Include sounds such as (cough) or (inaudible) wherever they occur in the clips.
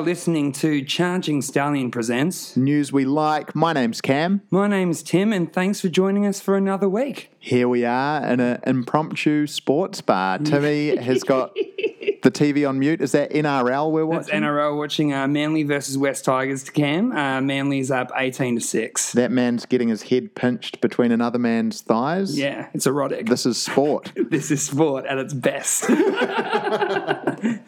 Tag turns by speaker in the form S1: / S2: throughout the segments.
S1: are listening to Charging Stallion Presents.
S2: News we like. My name's Cam.
S1: My name's Tim, and thanks for joining us for another week.
S2: Here we are in an impromptu sports bar. Timmy has got (laughs) the TV on mute. Is that NRL we're
S1: That's
S2: watching?
S1: NRL watching uh, Manly versus West Tigers to Cam. Uh, Manly's up 18 to 6.
S2: that man's getting his head pinched between another man's thighs.
S1: Yeah, it's erotic.
S2: This is sport. (laughs)
S1: this is sport at its best. (laughs)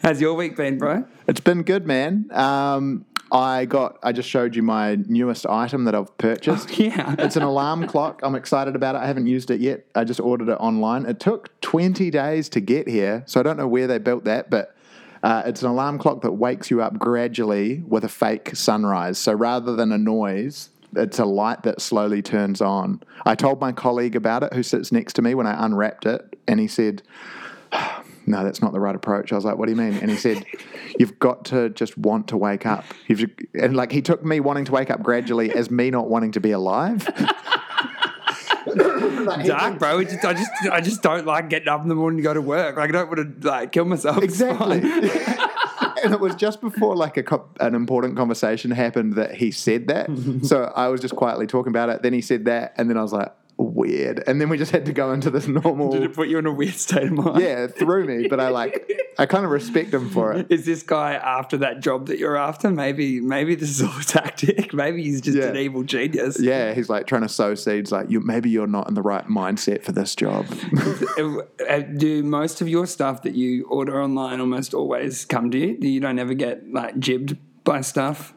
S1: How's your week been, bro?
S2: it's been good, man. Um, I got. I just showed you my newest item that I've purchased.
S1: Yeah. (laughs)
S2: It's an alarm clock. I'm excited about it. I haven't used it yet. I just ordered it online. It took 20 days to get here, so I don't know where they built that, but uh, it's an alarm clock that wakes you up gradually with a fake sunrise. So rather than a noise, it's a light that slowly turns on. I told my colleague about it who sits next to me when I unwrapped it, and he said, (sighs) no, that's not the right approach. I was like, what do you mean? And he said, (laughs) you've got to just want to wake up. You've, ju- and like, he took me wanting to wake up gradually as me not wanting to be alive. (laughs) (laughs)
S1: Dark, bro. I just, I just, I just don't like getting up in the morning to go to work. Like, I don't want to like kill myself.
S2: Exactly. and it was just before like a co- an important conversation happened that he said that. so I was just quietly talking about it. Then he said that, and then I was like, weird. And then we just had to go into this (laughs) normal.
S1: Did it put you in a weird state of mind?
S2: yeah, it threw me, but I like, (laughs) I kind of respect him for it.
S1: Is this guy after that job that you're after? Maybe, maybe this is all a (laughs) tactic. Maybe he's just
S2: Yeah.
S1: an evil genius.
S2: Yeah, he's like trying to sow seeds. Like, you maybe you're not in the right mindset for this job.
S1: Uh, Do most of your stuff that you order online almost always come to you? You don't ever get like jibbed by stuff.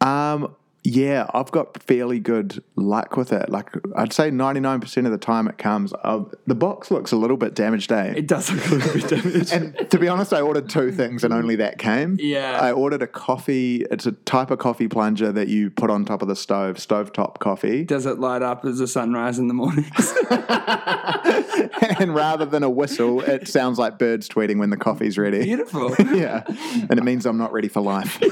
S2: Um, yeah, I've got fairly good luck with it. Like, I'd say 99% of the time it comes. The box looks a little bit damaged, eh?
S1: It does look a little bit (laughs) damaged.
S2: And to be honest, I ordered two things and only that came.
S1: Yeah.
S2: I ordered a coffee. It's a type of coffee plunger that you put on top of the stove, stovetop coffee.
S1: Does it light up as a sunrise in the mornings? (laughs) (laughs)
S2: and rather than a whistle, it sounds like birds tweeting when the coffee's ready.
S1: Beautiful.
S2: yeah. And it means I'm not ready for life.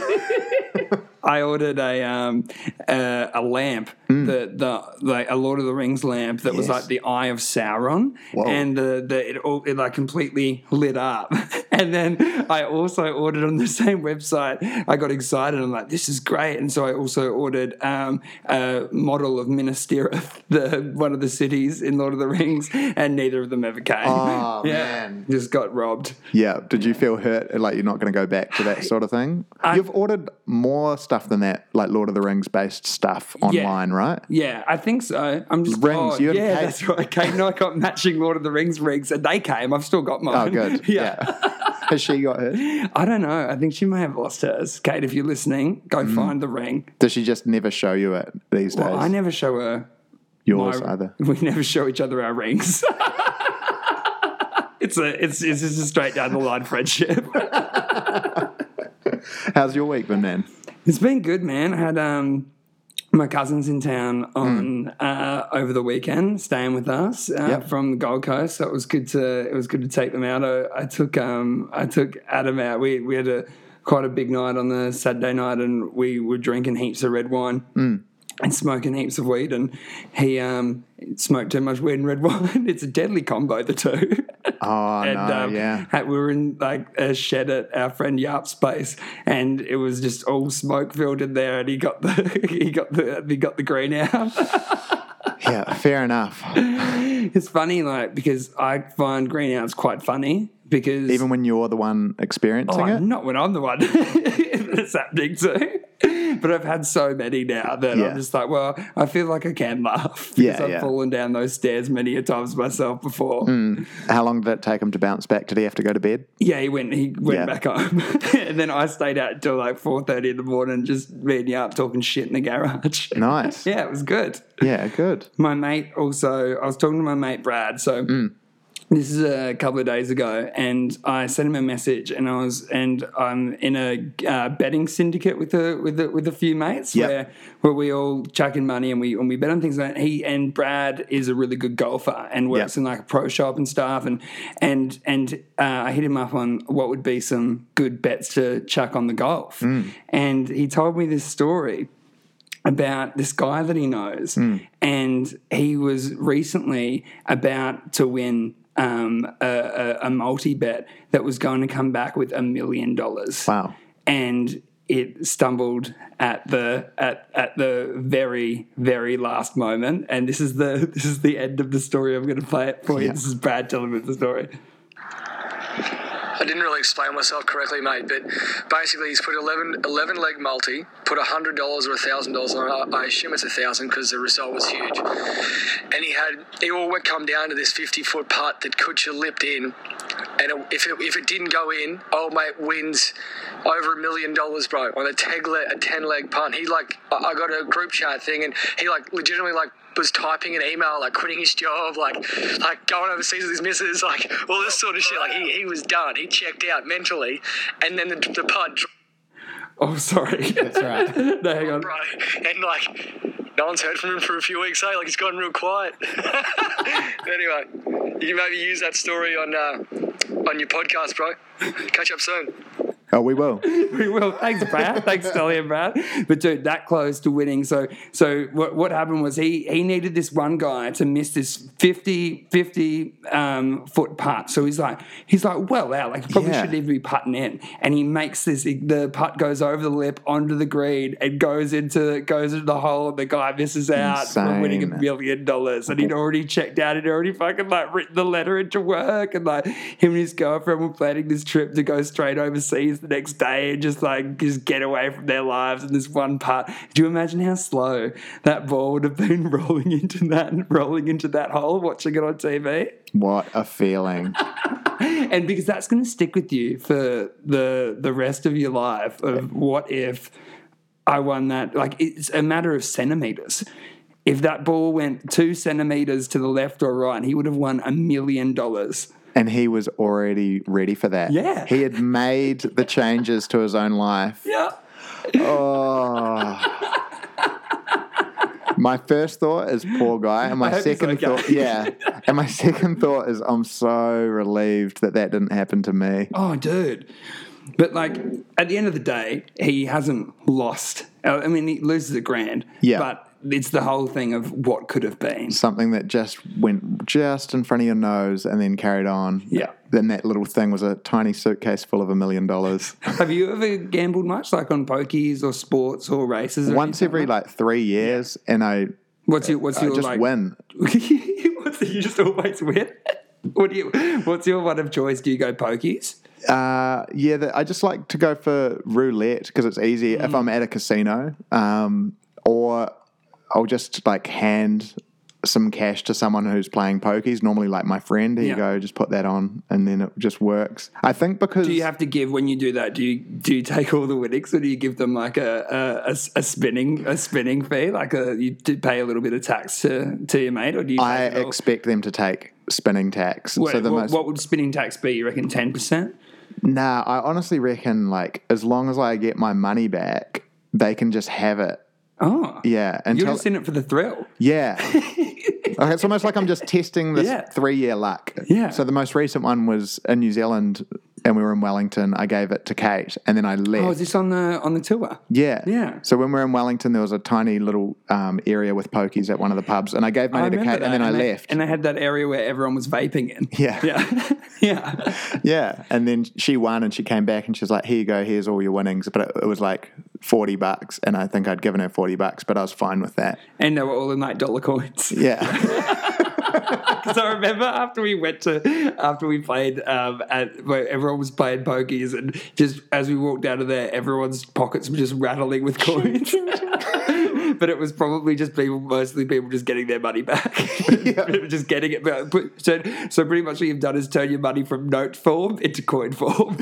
S1: I ordered a um, a lamp, the the like a Lord of the Rings lamp that was
S2: Mm.
S1: Like the Eye of Sauron,
S2: Whoa.
S1: and uh, the it all it like completely lit up. (laughs) and then I also ordered on the (laughs) same website. I got excited. I'm like, this is great, and so I also ordered um, a model of Minas Tirith, (laughs) the one of the cities in Lord of the Rings, and neither of them ever came.
S2: Oh,
S1: yeah,
S2: man.
S1: just got robbed.
S2: Yeah. Did you feel hurt? Like you're not going to go back to that sort of thing? You've ordered more stuff than that, like Lord of the Rings based stuff online, right?
S1: Yeah, I think so. I'm just
S2: Rings,
S1: Oh,
S2: you
S1: yeah,
S2: Kate.
S1: that's right. Kate and I got matching Lord of the Rings rings, and they came. I've still got mine.
S2: Oh, good. (laughs)
S1: yeah.
S2: Has she got hers? (laughs)
S1: I don't know. I think she may have lost hers. Kate, if you're listening, go find the ring.
S2: Does she just never show you it these days?
S1: Well, I never show her.
S2: Yours
S1: my-
S2: either. (laughs)
S1: We never show each other our rings. it's a it's it's just a straight down the line friendship.
S2: How's your week been, man?
S1: It's been good, man. I had um my cousins in town on uh, over the weekend, staying with us uh,
S2: Yep.
S1: from the Gold Coast. So it was good to it was good to take them out. I, I took um I took Adam out. We we had a quite a big night on the Saturday night, and we were drinking heaps of red wine. And smoking heaps of weed, and he um, smoked too much weed and red (laughs) wine. It's a deadly combo, the two.
S2: Oh
S1: and
S2: no,
S1: um,
S2: yeah.
S1: we were in like a shed at our friend Yarp's place, and it was just all smoke filled in there. And he got the (laughs) he got the he got the green out. (laughs)
S2: Yeah, fair enough.
S1: it's funny, like because I find green outs quite funny because
S2: Even when you're the one experiencing
S1: Oh,
S2: it.
S1: not when I'm the one (laughs) that's happening to. But I've had so many now that
S2: Yeah.
S1: I'm just like, well, I feel like I can laugh because
S2: Yeah,
S1: I've
S2: yeah.
S1: fallen down those stairs many a times myself before.
S2: How long did it take him to bounce back? Did he have to go to bed?
S1: Yeah, he went. He went back home, (laughs) and then I stayed out until like four thirty in the morning, just me up, talking shit in the garage. (laughs)
S2: Nice.
S1: yeah, it was good.
S2: Yeah, good.
S1: My mate also. I was talking to my mate Brad. So
S2: Mm.
S1: This is a couple of days ago, and I sent him a message, and I was and I'm in a uh, betting syndicate with a with a, with a few mates
S2: Yep.
S1: where where we all chuck in money and we and we bet on things. Like he and Brad is a really good golfer and works
S2: Yep.
S1: in like a pro shop and stuff, and and and uh, I hit him up on what would be some good bets to chuck on the golf, and he told me this story about this guy that he knows, and he was recently about to win um, a, a, a multi bet that was going to come back with a million dollars.
S2: Wow.
S1: And it stumbled at the at at the very very last moment, and this is the this is the end of the story. I'm going to play it for you.
S2: Yeah.
S1: This is Brad telling me the story.
S3: I didn't really explain myself correctly, mate, but basically he's put 11, 11 leg multi, put $100 or $1,000 on it. I assume it's 1000 because the result was huge. And he had, it all went come down to this 50 foot putt that Kuchar lipped in. And it, if, it, if it didn't go in, old mate wins over a million dollars, bro, on a 10 leg, a 10 leg punt. He like, I got a group chat thing and he like legitimately like, was typing an email, like quitting his job, like like going overseas with his missus, like all this sort of shit. Like he, he was done. He checked out mentally, and then the, the punt, dro-
S1: Oh, sorry.
S2: That's right. (laughs)
S1: no, hang on.
S3: bro, and like no one's heard from him for a few weeks. Hey, Like he's gone real quiet. (laughs) anyway, you can maybe use that story on uh, on your podcast, bro. Catch up soon.
S2: Oh, we will. (laughs)
S1: We will. Thanks, Brad. Thanks, Stelly and Brad. But dude, that close to winning. So, so what, what happened was he he needed this one guy to miss this 50, 50 um, foot putt. So he's like, he's like, well out. Like he probably
S2: Yeah.
S1: shouldn't even be putting in. And he makes this. The putt goes over the lip onto the green and goes into goes into the hole. And the guy misses out from winning a million dollars. And he'd already checked out. He'd already fucking like written the letter into work. And like him and his girlfriend were planning this trip to go straight overseas the next day and just like just get away from their lives in this one part. Do you imagine how slow that ball would have been (laughs) rolling into that and rolling into that hole watching it on TV?
S2: What a feeling. (laughs)
S1: And because that's going to stick with you for the the rest of your life of what if I won that like it's a matter of centimeters. If that ball went two centimeters to the left or right, he would have won a million dollars.
S2: And he was already ready for that.
S1: Yeah.
S2: He had made the changes to his own life.
S1: Yeah.
S2: Oh. My first thought is poor guy, and my second
S1: okay.
S2: thought, yeah, and my second thought is I'm so relieved that that didn't happen to me.
S1: Oh, dude. But like at the end of the day, he hasn't lost. I mean, he loses a grand.
S2: Yeah.
S1: But it's the whole thing of what could have been.
S2: Something that just went just in front of your nose and then carried on.
S1: Yeah.
S2: Then that little thing was a tiny suitcase full of a million dollars. (laughs)
S1: Have you ever gambled much, like on pokies or sports or races? Or
S2: Once every
S1: like
S2: like three years, and I,
S1: What's your what's
S2: I
S1: your
S2: just
S1: like?
S2: win. (laughs)
S1: what's you just always win? (laughs) What do you? What's your one of choice? Do you go pokies?
S2: Uh, yeah, the, I just like to go for roulette because it's easy
S1: Mm.
S2: if I'm at a casino, um, or I'll just like hand some cash to someone who's playing pokies. Normally, like my friend. Here
S1: Yeah.
S2: you go, just put that on, and then it just works. I think because
S1: Do you have to give when you do that? Do you do you take all the winnings, or do you give them like a a, a, spinning a spinning fee? Like a you do pay a little bit of tax to to your mate, or do you?
S2: I
S1: take it all?
S2: expect them to take spinning tax.
S1: What,
S2: so the
S1: what,
S2: most,
S1: what would spinning tax be? You reckon ten percent?
S2: nah, I honestly reckon like as long as I get my money back, they can just have it.
S1: Oh,
S2: Yeah, And
S1: You're
S2: until
S1: just in it for the thrill.
S2: Yeah. (laughs) Okay, it's almost like I'm just testing this
S1: Yeah.
S2: three year luck.
S1: Yeah.
S2: So the most recent one was in New Zealand and we were in Wellington. I gave it to Kate and then I left.
S1: Oh, is this on the on the tour?
S2: yeah.
S1: Yeah.
S2: So when we were in Wellington, there was a tiny little um, area with pokies at one of the pubs and I gave money to
S1: remember
S2: Kate and then
S1: that.
S2: I
S1: they-
S2: left.
S1: And they had that area where everyone was vaping in.
S2: Yeah. (laughs)
S1: Yeah. (laughs) yeah.
S2: yeah. And then she won and she came back and she was like, here you go, here's all your winnings. But it, it was like 40 bucks and I think I'd given her 40 bucks, but I was fine with that.
S1: And they were all in like dollar coins.
S2: Yeah. (laughs) (laughs)
S1: Because I remember after we went to after we played um, at where everyone was playing pokies, and just as we walked out of there, everyone's pockets were just rattling with coins. (laughs) but it was probably just people, mostly people, just getting their money back, (laughs) just getting it back. So, so pretty much what you've done is turn your money from note form into coin form.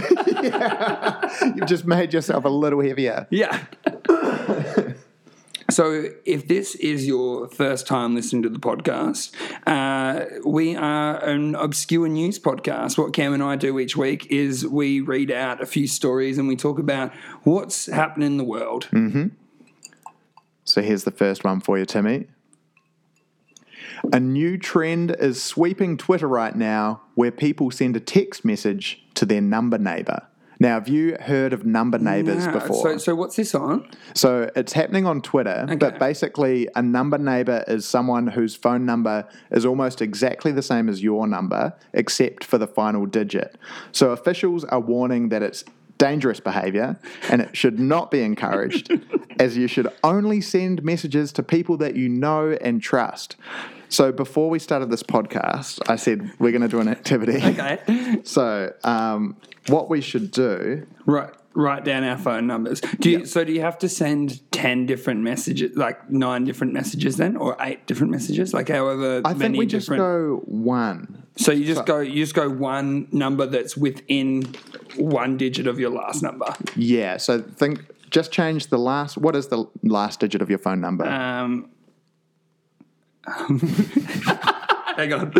S2: You've just made yourself a little heavier.
S1: Yeah. So, if this is your first time listening to the podcast, uh, we are an obscure news podcast. What Cam and I do each week is we read out a few stories and we talk about what's happening in the world.
S2: So here's the first one for you, Timmy. A new trend is sweeping Twitter right now where people send a text message to their number neighbor. Now, have you heard of number neighbors
S1: No,
S2: before?
S1: So, so what's this on?
S2: So it's happening on Twitter, but basically, a number neighbor is someone whose phone number is almost exactly the same as your number, except for the final digit. So officials are warning that it's dangerous behavior and it should not be encouraged, (laughs) as you should only send messages to people that you know and trust. So before we started this podcast, I said we're going to do an activity. (laughs)
S1: Okay.
S2: So um, what we should do
S1: Right. Write down our phone numbers. Do you, So do you have to send ten different messages, like nine different messages, then, or eight different messages, like however
S2: I
S1: many
S2: think we just
S1: different?
S2: go one.
S1: so you just go, you just go one number that's within one digit of your last number.
S2: Yeah, so think just change the last. What is the last digit of your phone number?
S1: Um, (laughs) hang on.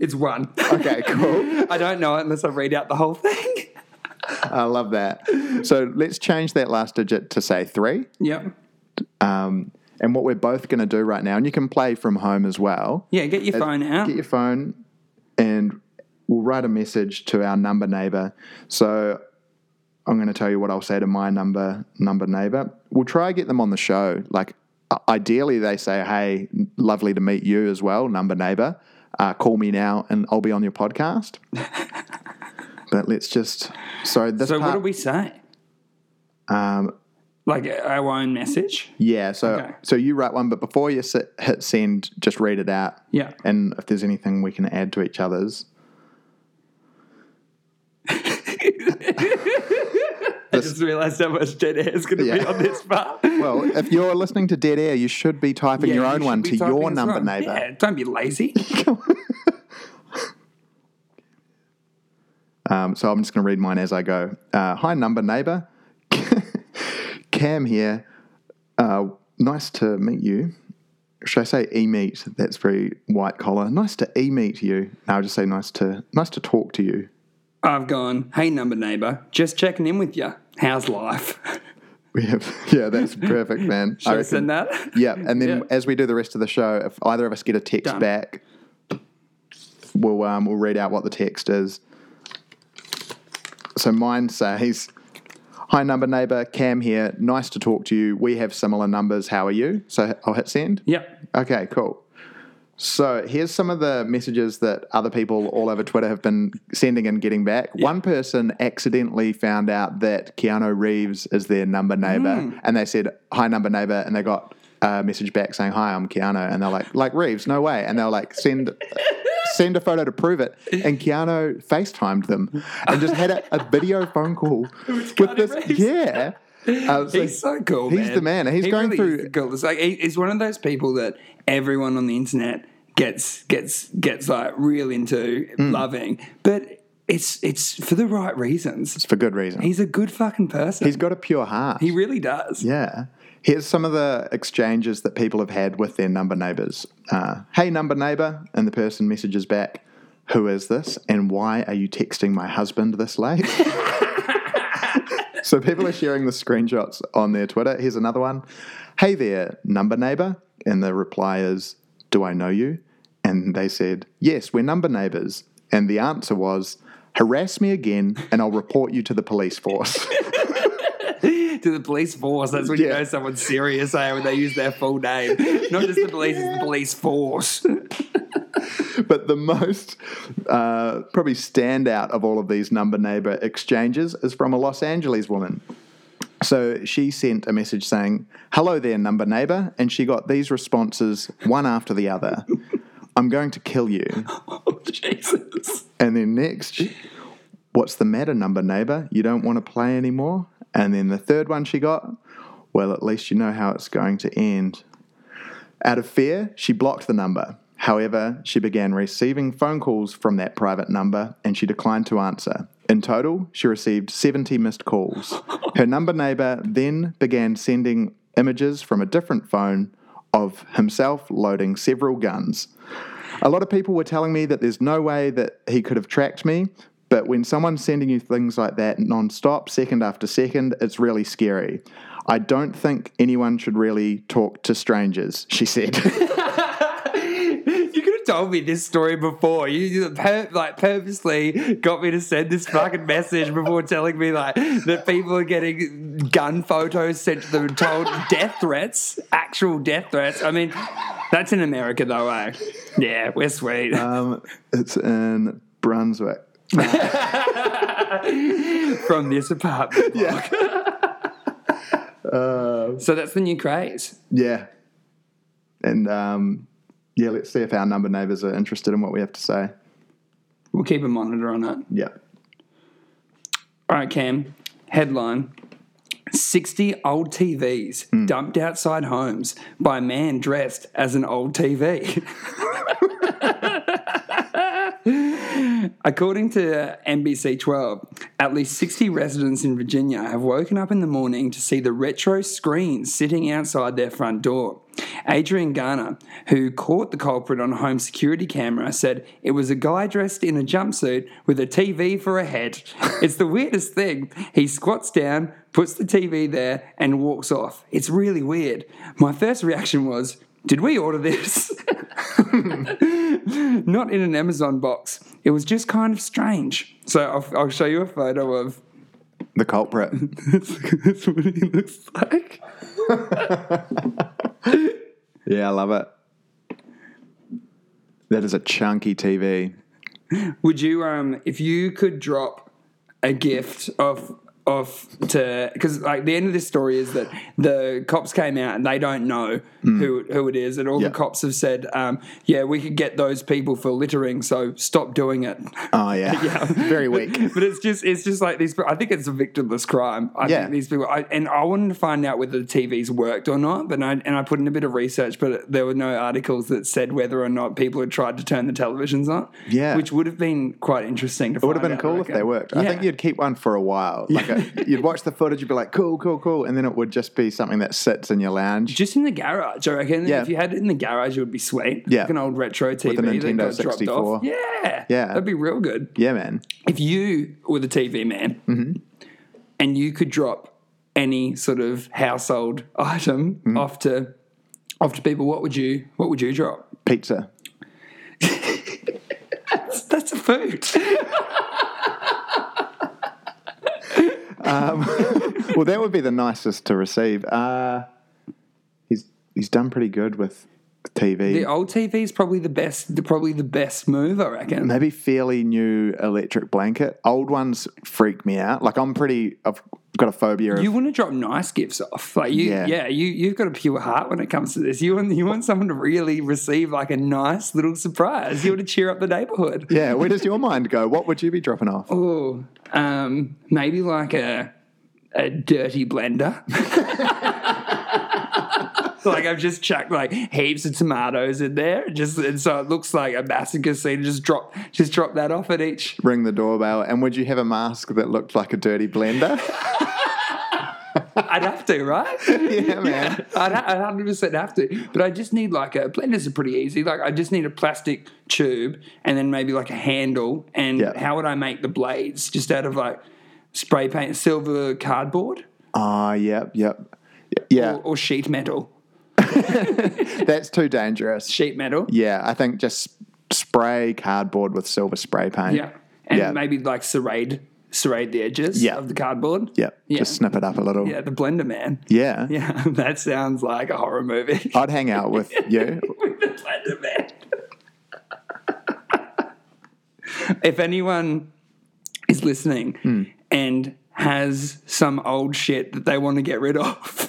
S1: it's one.
S2: okay, cool.
S1: I don't know it unless I read out the whole thing.
S2: I love that. So let's change that last digit to say three.
S1: Yep.
S2: Um, and what we're both going to do right now, and you can play from home as well.
S1: Yeah, get your phone out.
S2: Get your phone, and we'll write a message to our number neighbor. So I'm going to tell you what I'll say to my number number neighbor. We'll try to get them on the show. Like uh, ideally, they say, "Hey, lovely to meet you as well, number neighbor. Uh, call me now, and I'll be on your podcast." (laughs) but let's just. So this
S1: so what do we say?
S2: Um,
S1: Like our own message?
S2: yeah. So
S1: Okay.
S2: so you write one, but before you sit, hit send, just read it out.
S1: Yeah.
S2: And if there's anything we can add to each other's. (laughs)
S1: I just realised how much dead air is going to be on this part.
S2: Well, if you're listening to Dead Air, you should be typing
S1: Yeah,
S2: your own
S1: should
S2: one to your number
S1: well.
S2: neighbor.
S1: Yeah, don't be lazy. (laughs)
S2: Um, so I'm just going to read mine as I go. Uh, Hi, number neighbor. (laughs) Cam here. Uh, nice to meet you. Should I say e meet? That's very white collar. Nice to e meet you. No, I'll just say nice to nice to talk to you.
S1: I've gone, hey, number neighbour, just checking in with you. How's life? (laughs)
S2: We have yeah, that's perfect, man. (laughs)
S1: Should I, send that?
S2: Yeah, and then
S1: Yeah.
S2: as we do the rest of the show, if either of us get a text
S1: Done.
S2: back, we'll um, we'll read out what the text is. So mine says, "Hi, number neighbor, Cam here. Nice to talk to you. We have similar numbers. How are you?" So I'll hit send.
S1: Yep.
S2: Okay, cool. So here's some of the messages that other people all over Twitter have been sending and getting back. One person accidentally found out that Keanu Reeves is their number neighbor, mm. and they said, "Hi, number neighbor," and they got a message back saying, "Hi, I'm Keanu," and they're like, "Like Reeves? No way!" And they're like, "Send." (laughs) Send a photo to prove it, and Keanu FaceTimed them and just had a, a video phone call with
S1: Keanu
S2: this.
S1: Reeves.
S2: Yeah, Uh, so
S1: He's so cool.
S2: He's
S1: man.
S2: the man. He's
S1: He
S2: going
S1: really
S2: through.
S1: Cool. It's like he- he's one of those people that everyone on the internet gets gets gets like real into
S2: Hmm.
S1: loving, but it's it's for the right reasons.
S2: It's for good reasons.
S1: He's a good fucking person.
S2: He's got a pure heart.
S1: he really does.
S2: Yeah. Here's some of the exchanges that people have had with their number neighbors. Uh, hey, number neighbor. And the person messages back, Who is this? And why are you texting my husband this late? (laughs) so people are sharing the screenshots on their Twitter. Here's another one. Hey there, number neighbor. And the reply is, Do I know you? And they said, Yes, we're number neighbors. And the answer was, Harass me again and I'll report you to the police force. (laughs)
S1: to the police force. That's when you
S2: Yeah.
S1: know someone's serious eh, when they use their full name. Not just the police, it's the police force. (laughs)
S2: but the most uh, probably standout of all of these number neighbor exchanges is from a Los Angeles woman. So she sent a message saying, Hello there, number neighbor. And she got these responses one after the other I'm going to kill you. (laughs)
S1: oh, Jesus.
S2: And then next, What's the matter, number neighbor? You don't want to play anymore? And then the third one she got, Well, at least you know how it's going to end. Out of fear, she blocked the number. However, she began receiving phone calls from that private number and she declined to answer. In total, she received 70 missed calls. Her number neighbor then began sending images from a different phone of himself loading several guns. A lot of people were telling me that there's no way that he could have tracked me, but when someone's sending you things like that non-stop, second after second, it's really scary. I don't think anyone should really talk to strangers, she said. (laughs)
S1: You could have have told me this story before. You like purposely got me to send this fucking message before telling me like that people are getting gun photos sent to them and told death threats, actual death threats. I mean, that's in America though, eh? Yeah, we're sweet.
S2: Um, it's in Brunswick. (laughs)
S1: From this apartment.
S2: Yeah. (laughs)
S1: So that's the new craze.
S2: Yeah. And um, yeah, let's see if our number neighbours are interested in what we have to say.
S1: We'll keep a monitor on that.
S2: Yeah.
S1: All right, Cam. Headline 60 old TVs hmm. dumped outside homes by a man dressed as an old TV. (laughs) According to NBC 12, at least 60 residents in Virginia have woken up in the morning to see the retro screen sitting outside their front door. Adrian Garner, who caught the culprit on a home security camera, said it was a guy dressed in a jumpsuit with a TV for a head. (laughs) It's the weirdest thing. He squats down, puts the TV there, and walks off. It's really weird. My first reaction was, did we order this? (laughs) Not in an Amazon box. It was just kind of strange. So I'll, I'll show you a photo of.
S2: The culprit. (laughs)
S1: That's what he looks like.
S2: Yeah, I love it. That is a chunky TV.
S1: Would you, um, if you could drop a gift of of to because like the end of this story is that the cops came out and they don't know who who it is and all
S2: Yeah.
S1: the cops have said um, yeah we could get those people for littering so stop doing it
S2: Oh, yeah. (laughs) yeah, (laughs) Very weak. (laughs)
S1: but it's just it's just like these I think it's a victimless crime I
S2: Yeah.
S1: think these people I, and I wanted to find out whether the TVs worked or not but I, and I put in a bit of research but there were no articles that said whether or not people had tried to turn the televisions on
S2: Yeah.
S1: which would have been quite interesting to
S2: It would have been cool if they worked. I think you'd keep one for a while. Like a, you'd watch the footage, you'd be like, cool, cool, cool, and then it would just be something that sits in your lounge.
S1: just in the garage, I reckon.
S2: Yeah.
S1: If you had it in the garage, it would be sweet.
S2: Yeah.
S1: Like an old retro TV
S2: a
S1: that
S2: Nintendo
S1: got dropped
S2: 64.
S1: off. Yeah.
S2: Yeah.
S1: That'd be real good.
S2: Yeah, man.
S1: If you were the TV man
S2: Mm-hmm.
S1: and you could drop any sort of household item
S2: Mm-hmm.
S1: off to off to people, what would you what would you drop?
S2: Pizza. (laughs)
S1: That's, that's a food. (laughs) (laughs)
S2: Well, that would be the nicest to receive. Uh, he's he's done pretty good with TV.
S1: the old TV is probably the best probably the best move, I reckon.
S2: Maybe fairly new electric blanket. Old ones freak me out. Like I'm pretty. I've got a phobia of.
S1: You want to drop nice gifts off, like you,
S2: Yeah.
S1: yeah. you you've got a pure heart when it comes to this. You want you want someone to really receive like a nice little surprise. You want to cheer up the neighborhood.
S2: yeah, where does your mind go? What would you be dropping off? (laughs)
S1: Oh, um, maybe like a a dirty blender. (laughs) like I've just chucked like heaps of tomatoes in there, just and so it looks like a massacre scene. Just drop just drop that off at each.
S2: Ring the doorbell, and would you have a mask that looked like a dirty blender?
S1: I'd have to, right?
S2: yeah, man.
S1: I'd, I'd 100% have to. But I just need like a blenders are pretty easy. Like I just need a plastic tube and then maybe like a handle. And
S2: Yeah.
S1: how would I make the blades? Just out of like spray paint, silver cardboard
S2: Oh, yep, yep. Yeah,
S1: or, or sheet metal. (laughs)
S2: that's too dangerous.
S1: Sheet metal.
S2: Yeah, I think just spray cardboard with silver spray paint.
S1: Yeah. And
S2: Yeah.
S1: maybe like serrade, serrade the edges
S2: Yeah.
S1: of the cardboard.
S2: Yep,
S1: Yeah.
S2: just snip it up a little.
S1: Yeah, the blender man.
S2: Yeah. (laughs)
S1: Yeah, that sounds like a horror movie. (laughs)
S2: I'd hang out with you.
S1: with the blender man. if anyone is listening
S2: Hmm.
S1: and has some old shit that they want to get rid of,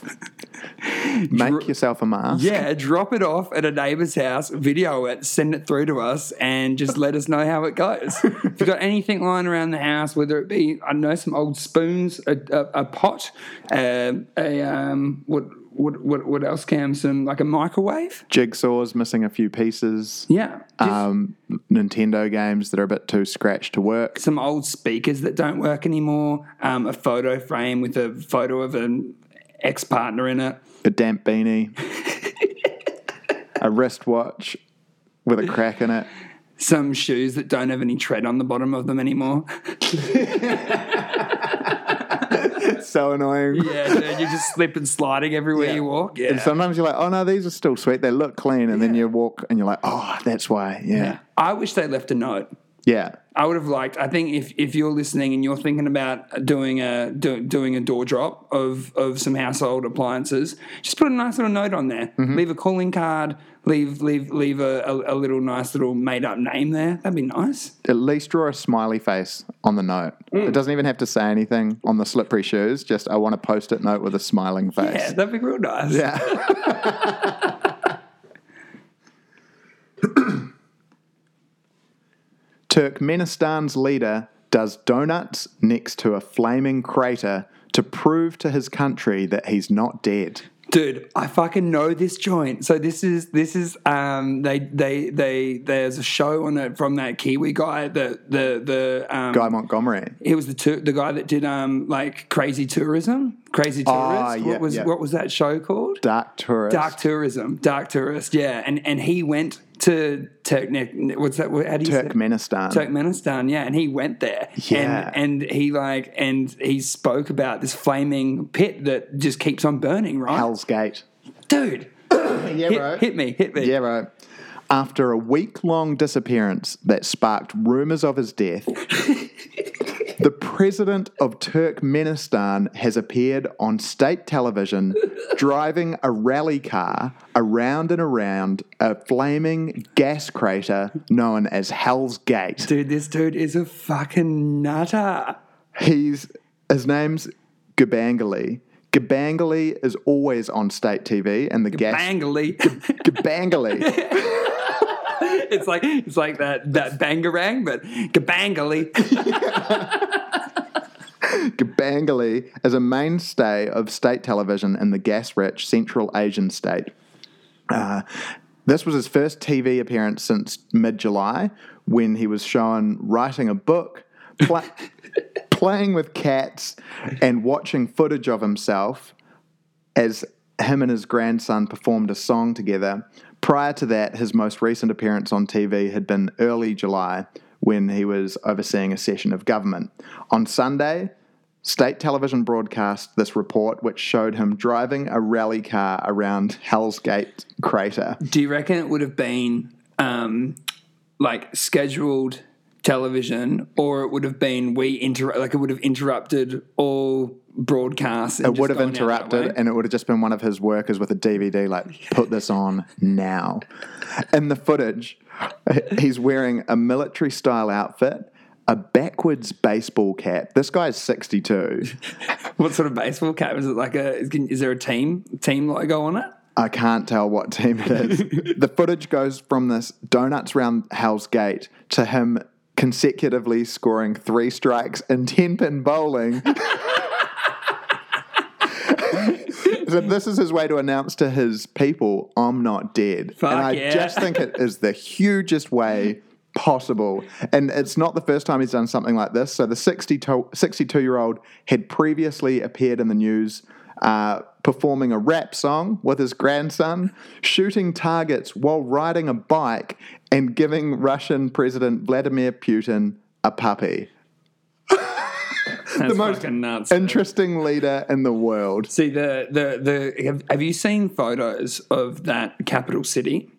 S2: Make yourself a mask.
S1: yeah, drop it off at a neighbor's house, video it, send it through to us, and just let us know how it goes. if you've got anything lying around the house, whether it be, I know, some old spoons, a, a, a pot, uh, a, um, what, what, what, what else, Cam? Some, like a microwave?
S2: Jigsaws missing a few pieces.
S1: Yeah.
S2: Um, Nintendo games that are a bit too scratched to work.
S1: some old speakers that don't work anymore, um, a photo frame with a photo of an ex partner in it.
S2: A damp beanie. a wristwatch with a crack in it.
S1: Some shoes that don't have any tread on the bottom of them anymore. (laughs)
S2: so annoying.
S1: Yeah, dude, you're just slipping sliding everywhere
S2: Yeah.
S1: you walk. Yeah.
S2: And sometimes you're like, oh no, these are still sweet. They look clean. And then you walk and you're like, oh, that's why. Yeah.
S1: yeah. I wish they left a note.
S2: Yeah.
S1: I would have liked. I think if, if you're listening and you're thinking about doing a do, doing a door drop of of some household appliances, just put a nice little note on there.
S2: Mm-hmm.
S1: Leave a calling card. Leave leave leave a, a, a little nice little made up name there. That'd be nice.
S2: At least draw a smiley face on the note.
S1: Mm.
S2: It doesn't even have to say anything on the slippery shoes. Just, I want a post it note with a smiling face.
S1: Yeah, that'd be real nice.
S2: Yeah. (laughs) (laughs) Turkmenistan's leader does donuts next to a flaming crater to prove to his country that he's not dead.
S1: Dude, I fucking know this joint. So this is this is um they they they there's a show on it from that Kiwi guy the the the um
S2: Guy Montgomery.
S1: He was the tour, the guy that did um like crazy tourism, crazy tourist.
S2: Ah, yeah,
S1: what was
S2: yeah.
S1: what was that show called?
S2: Dark tourist.
S1: Dark tourism, dark tourist. Yeah, and and he went to Turkne- what's that? How do you say?
S2: Turkmenistan.
S1: Turkmenistan, yeah, and he went there,
S2: Yeah.
S1: and, and he like, and he spoke about this flaming pit that just keeps on burning, right,
S2: Hell's Gate.
S1: dude? (coughs)
S2: Yeah,
S1: Hit, hit me, hit me.
S2: Yeah, right. After a week long disappearance that sparked rumors of his death, (laughs) the president of Turkmenistan has appeared on state television driving a rally car around and around a flaming gas crater known as Hell's Gate.
S1: Dude, this dude is a fucking nutter.
S2: He's his name's Gabangali. Gabangali is always on state TV, and the gas
S1: Bangali.
S2: Gabangali. (laughs)
S1: it's like it's like that that bangarang, but gabangali. (laughs)
S2: Gabangali is a mainstay of state television in the gas rich Central Asian state. Uh, this was his first TV appearance since mid July when he was shown writing a book, pla- (laughs) playing with cats, and watching footage of himself as him and his grandson performed a song together. Prior to that, his most recent appearance on TV had been early July when he was overseeing a session of government. On Sunday, state television broadcast this report, which showed him driving a rally car around Hell's Gate crater.
S1: Do you reckon it would have been um, like scheduled television, or it would have been we inter like it would have interrupted all broadcasts?
S2: It would have
S1: gone out that
S2: interrupted, and it would have just been one of his workers with a DVD, like, put this on now. In the footage, he's wearing a military style outfit, a backwards baseball cap. This guy's 62. (laughs)
S1: What sort of baseball cap is it? Like a is, is there a team team logo on it?
S2: I can't tell what team it is. (laughs) the footage goes from this donuts round Hell's Gate to him consecutively scoring three strikes in 10 pin bowling. so this is his way to announce to his people, I'm not dead.
S1: Fuck
S2: and I
S1: yeah.
S2: just think it is the hugest way possible. And it's not the first time he's done something like this. So the 62 year old had previously appeared in the news uh, performing a rap song with his grandson, shooting targets while riding a bike, and giving Russian President Vladimir Putin a puppy.
S1: That's
S2: most
S1: nuts.
S2: Interesting leader in the world.
S1: See the the the have, have you seen photos of that capital city?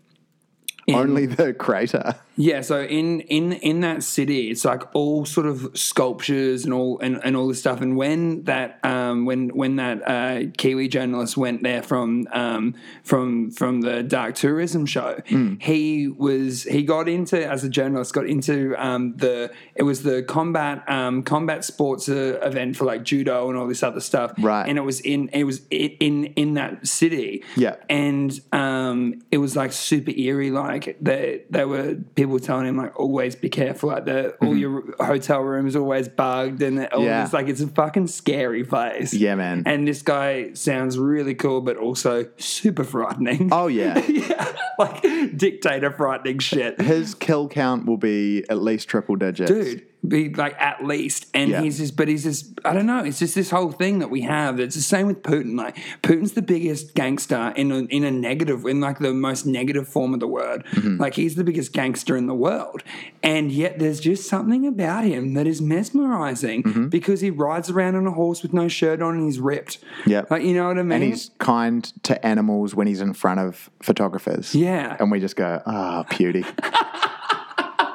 S1: In-
S2: Only the crater.
S1: Yeah, so in in in that city, it's like all sort of sculptures and all and, and all this stuff. And when that um, when when that uh, Kiwi journalist went there from um, from from the dark tourism show, he was he got into as a journalist got into um, the it was the combat um, combat sports uh, event for like judo and all this other stuff.
S2: Right.
S1: and it was in it was i- in in that city.
S2: Yeah.
S1: and um, it was like super eerie. Like they they were people were telling him like always be careful. Like the all your hotel rooms always bugged and
S2: Mm-hmm. Yeah.
S1: this. Like it's a fucking scary place.
S2: Yeah, man.
S1: And this guy sounds really cool, but also super frightening.
S2: Oh, yeah. (laughs)
S1: yeah, like dictator frightening shit.
S2: His kill count will be at least triple digits.
S1: Dude, be like at least. And
S2: Yeah.
S1: he's just, but he's just, I don't know. It's just this whole thing that we have. It's the same with Putin. Like Putin's the biggest gangster in a, in a negative, in like the most negative form of the word.
S2: Mm-hmm.
S1: Like he's the biggest gangster in the world, and yet there's just something about him that is mesmerizing
S2: Mm-hmm.
S1: because he rides around on a horse with no shirt on and he's ripped.
S2: Yep.
S1: like you know what I mean.
S2: And he's kind to animals when he's in front of photographers.
S1: Yeah.
S2: And we just go, ah, beauty. (laughs)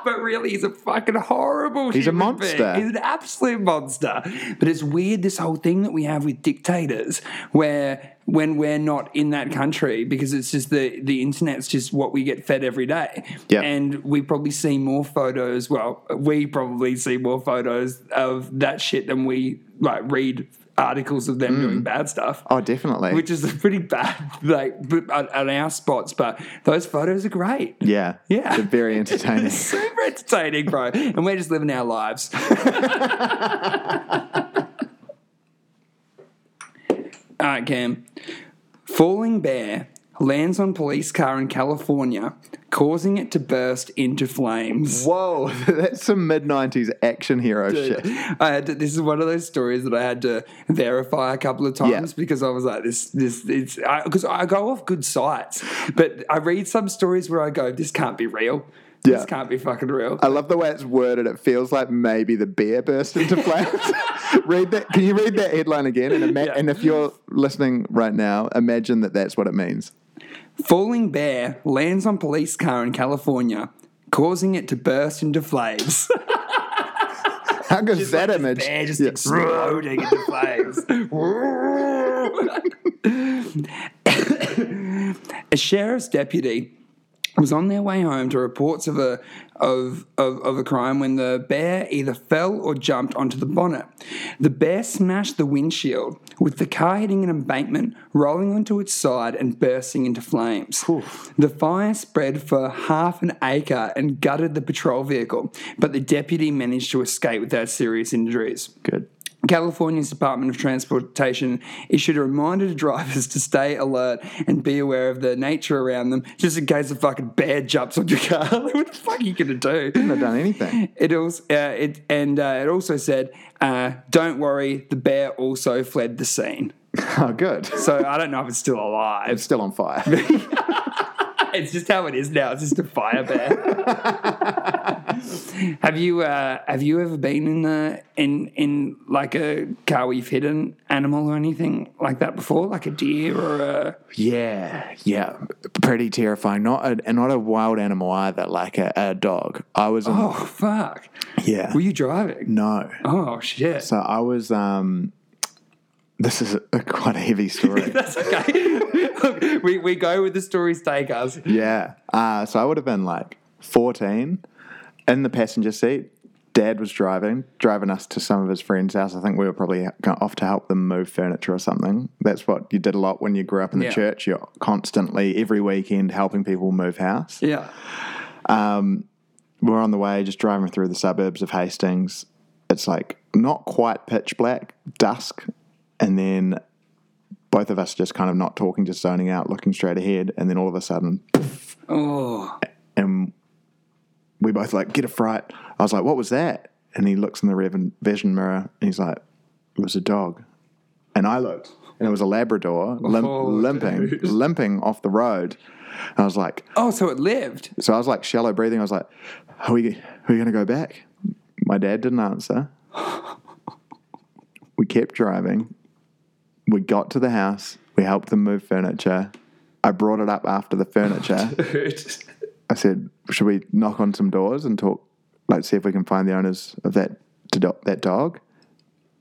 S1: but really he's a fucking horrible
S2: He's a monster.
S1: being. He's an absolute monster. But it's weird this whole thing that we have with dictators where when we're not in that country because it's just the the internet's just what we get fed every day.
S2: Yeah.
S1: And we probably see more photos, well, we probably see more photos of that shit than we like read articles of them doing mm. bad stuff.
S2: Oh, definitely.
S1: Which is pretty bad, like on our spots. But those photos are great.
S2: yeah.
S1: Yeah.
S2: They're very (laughs) entertaining.
S1: Super entertaining, bro. And we're just living our lives. (laughs) All right, Cam. Falling bear lands on police car in California, causing it to burst into flames.
S2: Whoa, (laughs) that's some mid 90s action hero shit.
S1: I had to, this is one of those stories that I had to verify a couple of times
S2: Yeah.
S1: because I was like, this, this, it's because I, go off good sites, but I read some stories where I go, this can't be real.
S2: Yeah.
S1: This can't be fucking real.
S2: I love the way it's worded. It feels like maybe the bear burst into (laughs) flames. (laughs) read that. Can you read that headline again? And, ima-
S1: Yeah.
S2: and if you're listening right now, imagine that that's what it means.
S1: Falling bear lands on police car in California, causing it to burst into flames. (laughs)
S2: How good is that
S1: Like
S2: image?
S1: Bear just
S2: Yeah.
S1: exploding into flames. (laughs) a sheriff's deputy was on their way home to reports of a of, of, of a crime when the bear either fell or jumped onto the bonnet. The bear smashed the windshield, with the car hitting an embankment, rolling onto its side and bursting into flames. The fire spread for half an acre and gutted the patrol vehicle, but the deputy managed to escape without serious injuries.
S2: Good.
S1: California's Department of Transportation issued a reminder to drivers to stay alert and be aware of the nature around them, just in case a fucking bear jumps on your car. (laughs) what the fuck are you gonna do?
S2: Couldn't have done anything.
S1: It also uh, it and uh, it also said, uh, "Don't worry, the bear also fled the scene."
S2: Oh, good.
S1: So I don't know if it's still alive.
S2: It's still on fire. (laughs)
S1: It's just how it is now. It's just a fire bear. (laughs) have you uh, have you ever been in the in in like a car where you've hit an animal or anything like that before, like a deer or a?
S2: Yeah, yeah, pretty terrifying. Not a not a wild animal either, like a, a dog. I was in,
S1: Oh fuck!
S2: yeah.
S1: Were you driving?
S2: no,
S1: Oh shit!
S2: so I was. um This is a, quite a heavy story. (laughs)
S1: That's okay. Look, (laughs) we we go with the stories take us.
S2: yeah, uh, so I would have been like fourteen, in the passenger seat. Dad was driving, driving us to some of his friends' house. I think we were probably off to help them move furniture or something. That's what you did a lot when you grew up in the
S1: Yeah.
S2: church. You're constantly every weekend helping people move house.
S1: Yeah. Um.
S2: we're on the way, just driving through the suburbs of Hastings. It's like not quite pitch black, dusk, and then both of us just kind of not talking, just zoning out, looking straight ahead, and then all of a sudden,
S1: Oh.
S2: and we both like get a fright. I was like, "What was that?" And he looks in the rev- vision mirror, and he's like, "It was a dog." And I looked, and it was a Labrador limp,
S1: Oh,
S2: limping,
S1: dude.
S2: limping off the road. And I was like,
S1: Oh, so it lived.
S2: so I was like shallow breathing. I was like, "Are we? Are we going to go back?" My dad didn't answer. We kept driving. We got to the house. We helped them move furniture. I brought it up after the furniture. (laughs) I said, "Should we knock on some doors and talk? Like, see if we can find the owners of that do- that dog."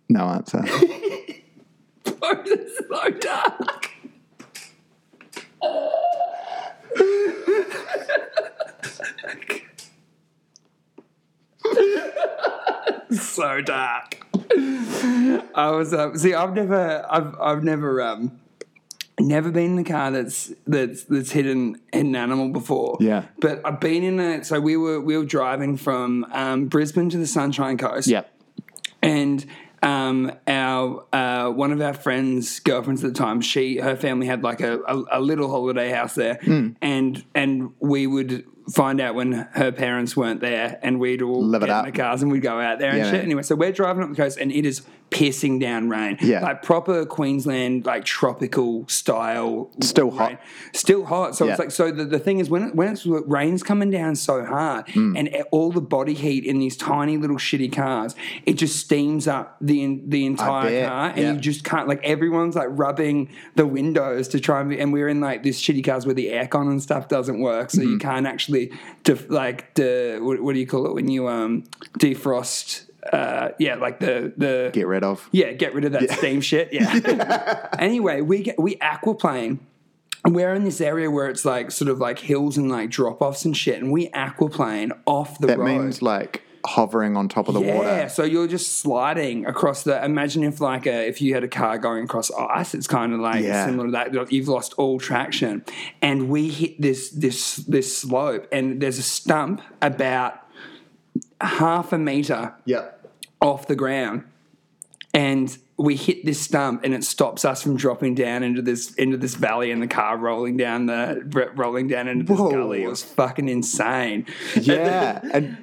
S2: No answer.
S1: Oh, it's so dark. so dark. (laughs) I was uh, see. I've never. I've. I've never. Um, never been in the car that's that's that's hit an, hit an animal before.
S2: Yeah.
S1: But I've been in a. So we were we were driving from um, Brisbane to the Sunshine Coast Yeah. and um, our uh, one of our friends' girlfriends at the time, she her family had like a, a, a little holiday house there, and and we would find out when her parents weren't there, and we'd all
S2: Live it
S1: get
S2: up.
S1: in the cars and we'd go out there and
S2: Yeah,
S1: shit. Anyway, so we're driving up the coast, and it is pissing down rain,
S2: Yeah.
S1: like proper Queensland, like tropical style,
S2: Still
S1: rain.
S2: hot.
S1: still hot. So
S2: Yeah.
S1: it's like so. The, the thing is, when it, when it's rain's coming down so hard,
S2: Hmm.
S1: and all the body heat in these tiny little shitty cars, it just steams up the the entire car, and
S2: yeah.
S1: you just can't. Like everyone's like rubbing the windows to try and. Be, and we're in like these shitty cars where the aircon and stuff doesn't work, so
S2: Mm-hmm.
S1: you can't actually def, like the what, what do you call it when you um defrost. Uh, yeah, like the the
S2: Get rid of.
S1: yeah, get rid of that steam shit. (laughs) Yeah. anyway, we get we aquaplane. And We're in this area where it's like sort of like hills and like drop offs and shit, and we aquaplane off the
S2: That
S1: road.
S2: means like hovering on top of the water.
S1: yeah,
S2: water.
S1: so you're just sliding across the. Imagine if like a, if you had a car going across ice, it's kind of like
S2: Yeah.
S1: similar to that. You've lost all traction, and we hit this this this slope, and there's a stump about half a meter
S2: Yeah.
S1: off the ground and we hit this stump and it stops us from dropping down into this into this valley and the car rolling down the rolling down into this
S2: Whoa.
S1: gully it was fucking insane
S2: Yeah. (laughs) and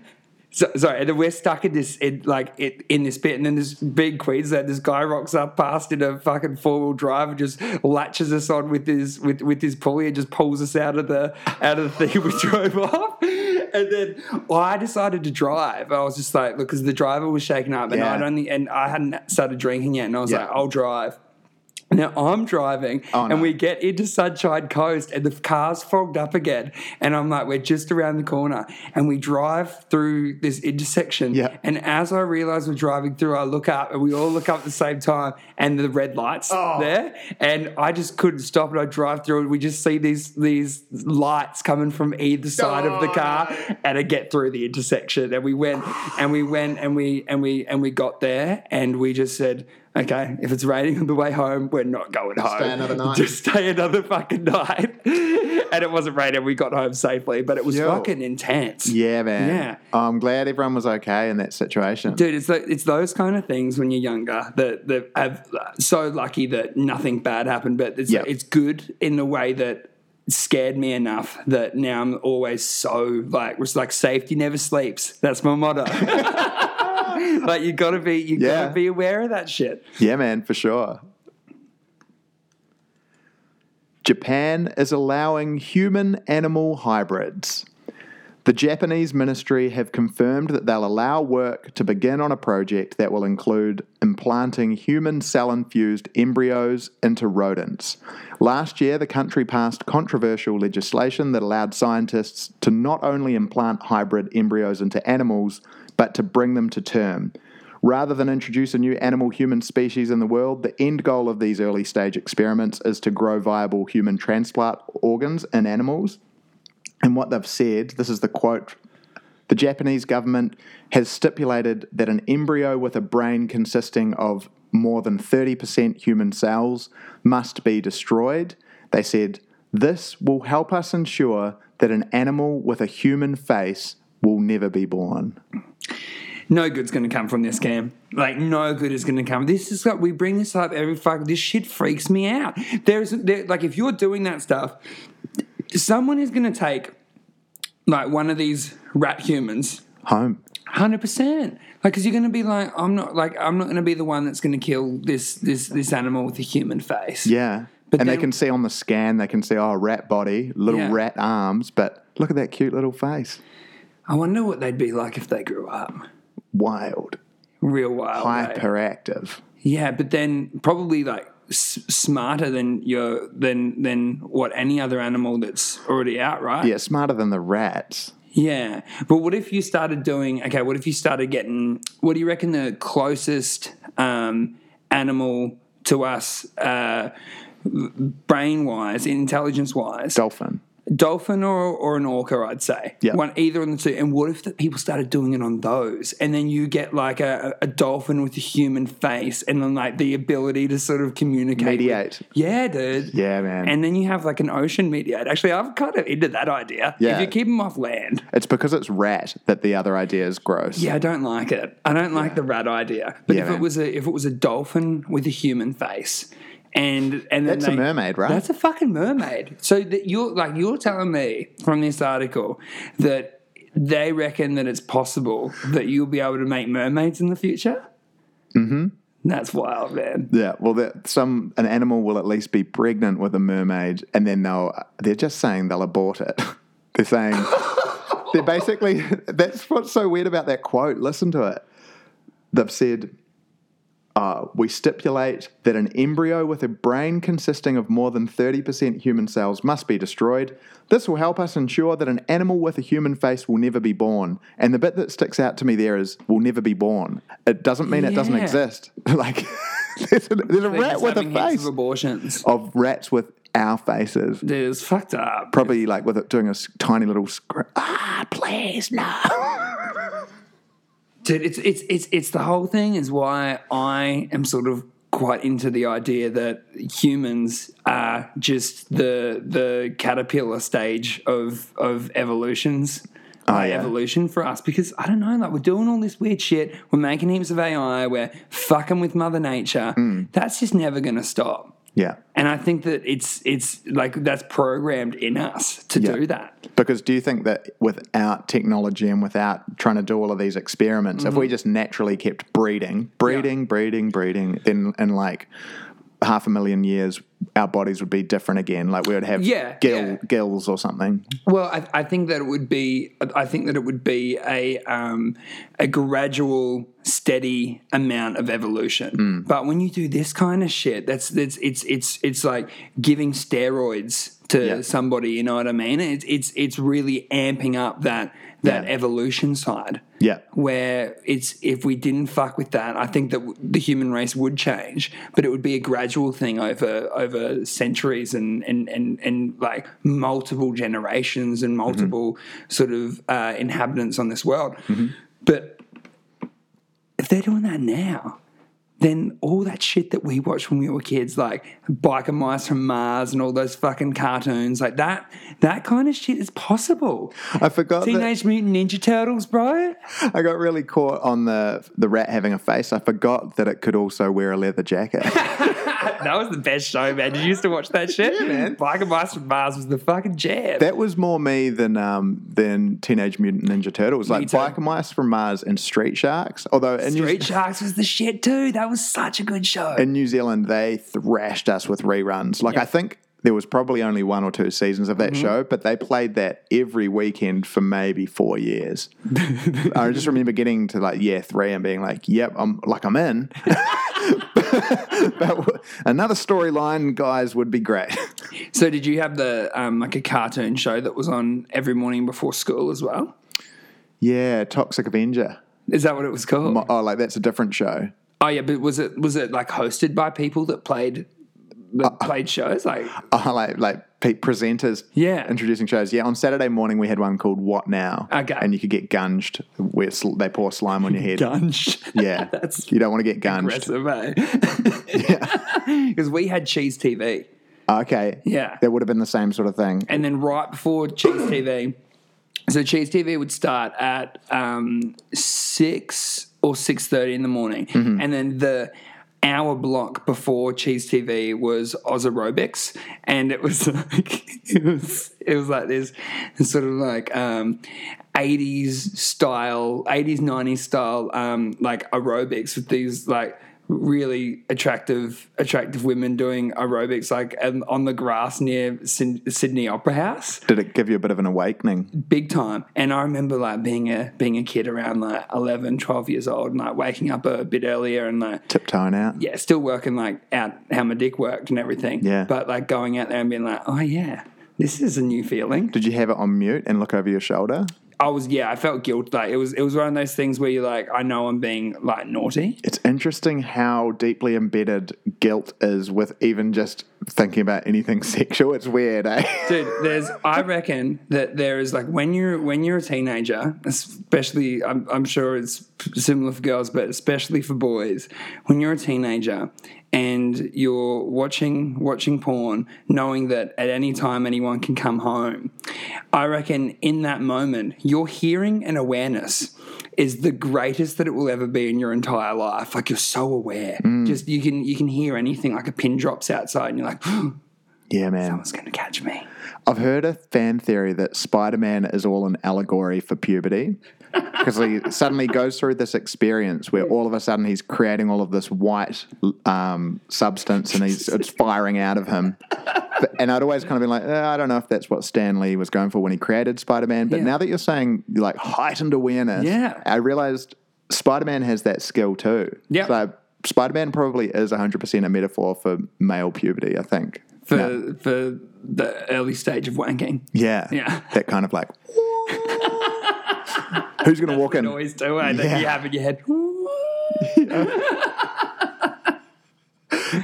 S1: so, sorry, and then we're stuck in this, in, like, it, in this bit, and then this big Queensland, this guy rocks up past in a fucking four wheel drive and just latches us on with his with with his pulley and just pulls us out of the out of the thing we (laughs) drove off. And then well, I decided to drive. I was just like, look, because the driver was shaken up, and
S2: Yeah.
S1: I'd only and I hadn't started drinking yet, and I was
S2: Yeah.
S1: like, I'll drive. Now I'm driving,
S2: Oh, no.
S1: and we get into Sunshine Coast, and the car's fogged up again. And I'm like, we're just around the corner, and we drive through this intersection.
S2: Yeah.
S1: And as I realize we're driving through, I look up, and we all look up at the same time, and the red lights
S2: Oh.
S1: there, and I just couldn't stop. And I drive through, and we just see these these lights coming from either side of the
S2: Oh,
S1: car,
S2: no.
S1: and I get through the intersection, and we went, and we went, and we and we and we got there, and we just said. Okay, if it's raining on the way home, we're not going home.
S2: Stay another night.
S1: Just stay another fucking night. (laughs) and it wasn't raining. We got home safely, but it was
S2: Yo.
S1: fucking intense.
S2: yeah, man.
S1: Yeah.
S2: I'm glad everyone was okay in that situation.
S1: Dude, it's like, it's those kind of things when you're younger that that have uh, so lucky that nothing bad happened, but it's
S2: Yep.
S1: it's good in the way that scared me enough that now I'm always so like it's like safety never sleeps. That's my motto. (laughs) (laughs) like you gotta be you
S2: Yeah.
S1: gotta be aware of that shit.
S2: Yeah, man, for sure. Japan is allowing human animal hybrids. The Japanese ministry have confirmed that they'll allow work to begin on a project that will include implanting human cell infused embryos into rodents. Last year, the country passed controversial legislation that allowed scientists to not only implant hybrid embryos into animals, but to bring them to term. Rather than introduce a new animal human species in the world, the end goal of these early stage experiments is to grow viable human transplant organs in animals. And what they've said, this is the quote the Japanese government has stipulated that an embryo with a brain consisting of more than 30% human cells must be destroyed. They said, This will help us ensure that an animal with a human face will never be born.
S1: No good's going to come from this game. Like no good is going to come. This is like we bring this up every fuck. This shit freaks me out. There's there, like if you're doing that stuff, someone is going to take like one of these rat humans,
S2: Home.
S1: hundred percent. Like, because you're going to be like, I'm not like I'm not going to be the one that's going to kill this this this animal with a human face.
S2: Yeah.
S1: But
S2: and they can see on the scan, they can see, oh, rat body, little
S1: Yeah.
S2: rat arms, but look at that cute little face.
S1: I wonder what they'd be like if they grew up.
S2: Wild.
S1: Real wild. eh?
S2: Hyperactive.
S1: Yeah, but then probably like s- smarter than your than than what any other animal that's already out, right?
S2: Yeah, smarter than the rats.
S1: Yeah. But what if you started doing okay, what if you started getting what do you reckon the closest um, animal to us uh, brain wise, intelligence wise?
S2: Dolphin.
S1: Dolphin or, or an orca, I'd say.
S2: Yeah.
S1: One either of the two. And what if the people started doing it on those? And then you get like a, a dolphin with a human face and then like the ability to sort of communicate. with-
S2: Mediate.
S1: yeah, dude.
S2: Yeah, man.
S1: And then you have like an ocean mediate. Actually, I've kind of into that idea.
S2: Yeah.
S1: If you keep them off land.
S2: It's because it's rat that the other idea is gross.
S1: Yeah, I don't like it. I don't like the rat idea. But
S2: Yeah,
S1: if
S2: man.
S1: it was a if it was a dolphin with a human face, and and
S2: That's a mermaid, right?
S1: That's a fucking mermaid. So that you're like you're telling me from this article that they reckon that it's possible that you'll be able to make mermaids in the future. Mm-hmm. That's wild, man.
S2: Yeah, well, that some an animal will at least be pregnant with a mermaid, and then they'll they're just saying they'll abort it. (laughs) they're saying they're basically (laughs) that's what's so weird about that quote. Listen to it. They've said. Uh, we stipulate that an embryo with a brain consisting of more than 30% human cells must be destroyed. This will help us ensure that an animal with a human face will never be born. And the bit that sticks out to me there is will never be born. It doesn't mean it doesn't exist. (laughs) like, (laughs) there's a, there's a rat with a face
S1: of abortions.
S2: of rats with our faces.
S1: Dude, it's fucked up.
S2: Probably like with it doing a tiny little scr- ah, please no. (laughs)
S1: Dude, it's it's it's it's the whole thing is why I am sort of quite into the idea that humans are just the the caterpillar stage of of evolutions. uh,
S2: yeah.
S1: evolution for us because I don't know, like we're doing all this weird shit, we're making heaps of AI, we're fucking with Mother Nature. That's just never gonna stop.
S2: Yeah.
S1: And I think that it's it's like that's programmed in us to
S2: Yeah.
S1: do that.
S2: Because do you think that without technology and without trying to do all of these experiments, if
S1: Mm-hmm.
S2: we just naturally kept breeding, breeding, breeding, breeding, then in like half a million years, our bodies would be different again. Like we would have
S1: Yeah,
S2: gill,
S1: yeah.
S2: gills or something.
S1: Well, I, I think that it would be. I think that it would be a um, a gradual, steady amount of evolution. But when you do this kind of shit, that's that's it's it's it's like giving steroids to
S2: Yeah.
S1: somebody. You know what I mean? It's it's it's really amping up that that
S2: Yeah.
S1: evolution side.
S2: Yeah.
S1: Where it's if we didn't fuck with that, I think that the human race would change, but it would be a gradual thing over over centuries and and and, and like multiple generations and multiple sort of uh, inhabitants on this world. But if they're doing that now, then all that shit that we watched when we were kids, like Biker Mice from Mars and all those fucking cartoons, like that, that kind of shit is possible.
S2: I forgot that
S1: Teenage Mutant Ninja Turtles, bro.
S2: I got really caught on the the rat having a face. I forgot that it could also wear a leather jacket. (laughs) (laughs)
S1: That was the best show, man. Did you used to watch that shit?
S2: Yeah, man.
S1: Biker Mice from Mars was the fucking jam.
S2: that was more me than um, than Teenage Mutant Ninja Turtles, like. Biker Mice from Mars and Street Sharks. Although in New,
S1: Street Sharks was the shit too. That was such a good show.
S2: in New Zealand they thrashed us with reruns. Like I think there was probably only one or two seasons of that
S1: Mm-hmm.
S2: show, but they played that every weekend for maybe four years. (laughs) I just remember getting to like year three and being like, "Yep, I'm like I'm in." (laughs) (laughs) but another storyline, guys, would be great.
S1: so did you have the um, like a cartoon show that was on every morning before school as well?
S2: yeah, Toxic Avenger.
S1: Is that what it was called?
S2: Oh, like that's a different show.
S1: oh yeah, but was it was it like hosted by people that played that
S2: Uh,
S1: played shows? Like
S2: Oh, (laughs) like like presenters,
S1: Yeah.
S2: introducing shows. Yeah, on Saturday morning we had one called What Now?
S1: Okay.
S2: and you could get gunged where sl- they pour slime on your head.
S1: Gunge. (laughs)
S2: Yeah, (laughs)
S1: That's
S2: you don't want to get gunged.
S1: aggressive, eh? Because we had Cheez TV.
S2: Okay,
S1: Yeah.
S2: that would have been the same sort of thing.
S1: and then right before Cheez TV, (coughs) so Cheez TV would start at um, six or six thirty in the morning, and then the hour block before Cheez TV was Oz Aerobics, and it was (laughs) like it was it was like this, this sort of like. Um, 80s style 80s 90s style um like aerobics with these like really attractive attractive women doing aerobics like um, on the grass near Sydney Opera House
S2: Did it give you a bit of an awakening?
S1: big time and i remember like being a being a kid around like 11 12 years old and like waking up a bit earlier and like
S2: Tiptoeing out.
S1: yeah still working like out how my dick worked and everything
S2: Yeah.
S1: but like going out there and being like oh yeah this is a new feeling
S2: Did you have it on mute and look over your shoulder?
S1: I was yeah i felt guilt like it was it was one of those things where you're like i know i'm being like naughty
S2: It's interesting how deeply embedded guilt is with even just thinking about anything (laughs) sexual. It's weird, eh? (laughs)
S1: dude there's i reckon that there is like when you're when you're a teenager especially i'm, I'm sure it's similar for girls but especially for boys when you're a teenager and you're watching watching porn, knowing that at any time anyone can come home. I reckon in that moment, your hearing and awareness is the greatest that it will ever be in your entire life. Like you're so aware. Mm. Just you can you can hear anything like a pin drops outside and you're like, (gasps)
S2: Yeah, man.
S1: someone's gonna catch me.
S2: I've heard a fan theory that Spider Man is all an allegory for puberty. Because he suddenly goes through this experience where all of a sudden he's creating all of this white um, substance and he's it's firing out of him. But, and I'd always kind of been like, eh, I don't know if that's what Stan Lee was going for when he created Spider Man. But
S1: Yeah.
S2: now that you're saying like heightened awareness,
S1: Yeah.
S2: I realized Spider Man has that skill too.
S1: Yeah.
S2: So Spider Man probably is 100% a metaphor for male puberty, I think.
S1: For for the early stage of wanking.
S2: Yeah.
S1: Yeah.
S2: That kind of like. (laughs) (laughs) Who's going to walk in?
S1: Noise too, eh, that you have in your head. (laughs)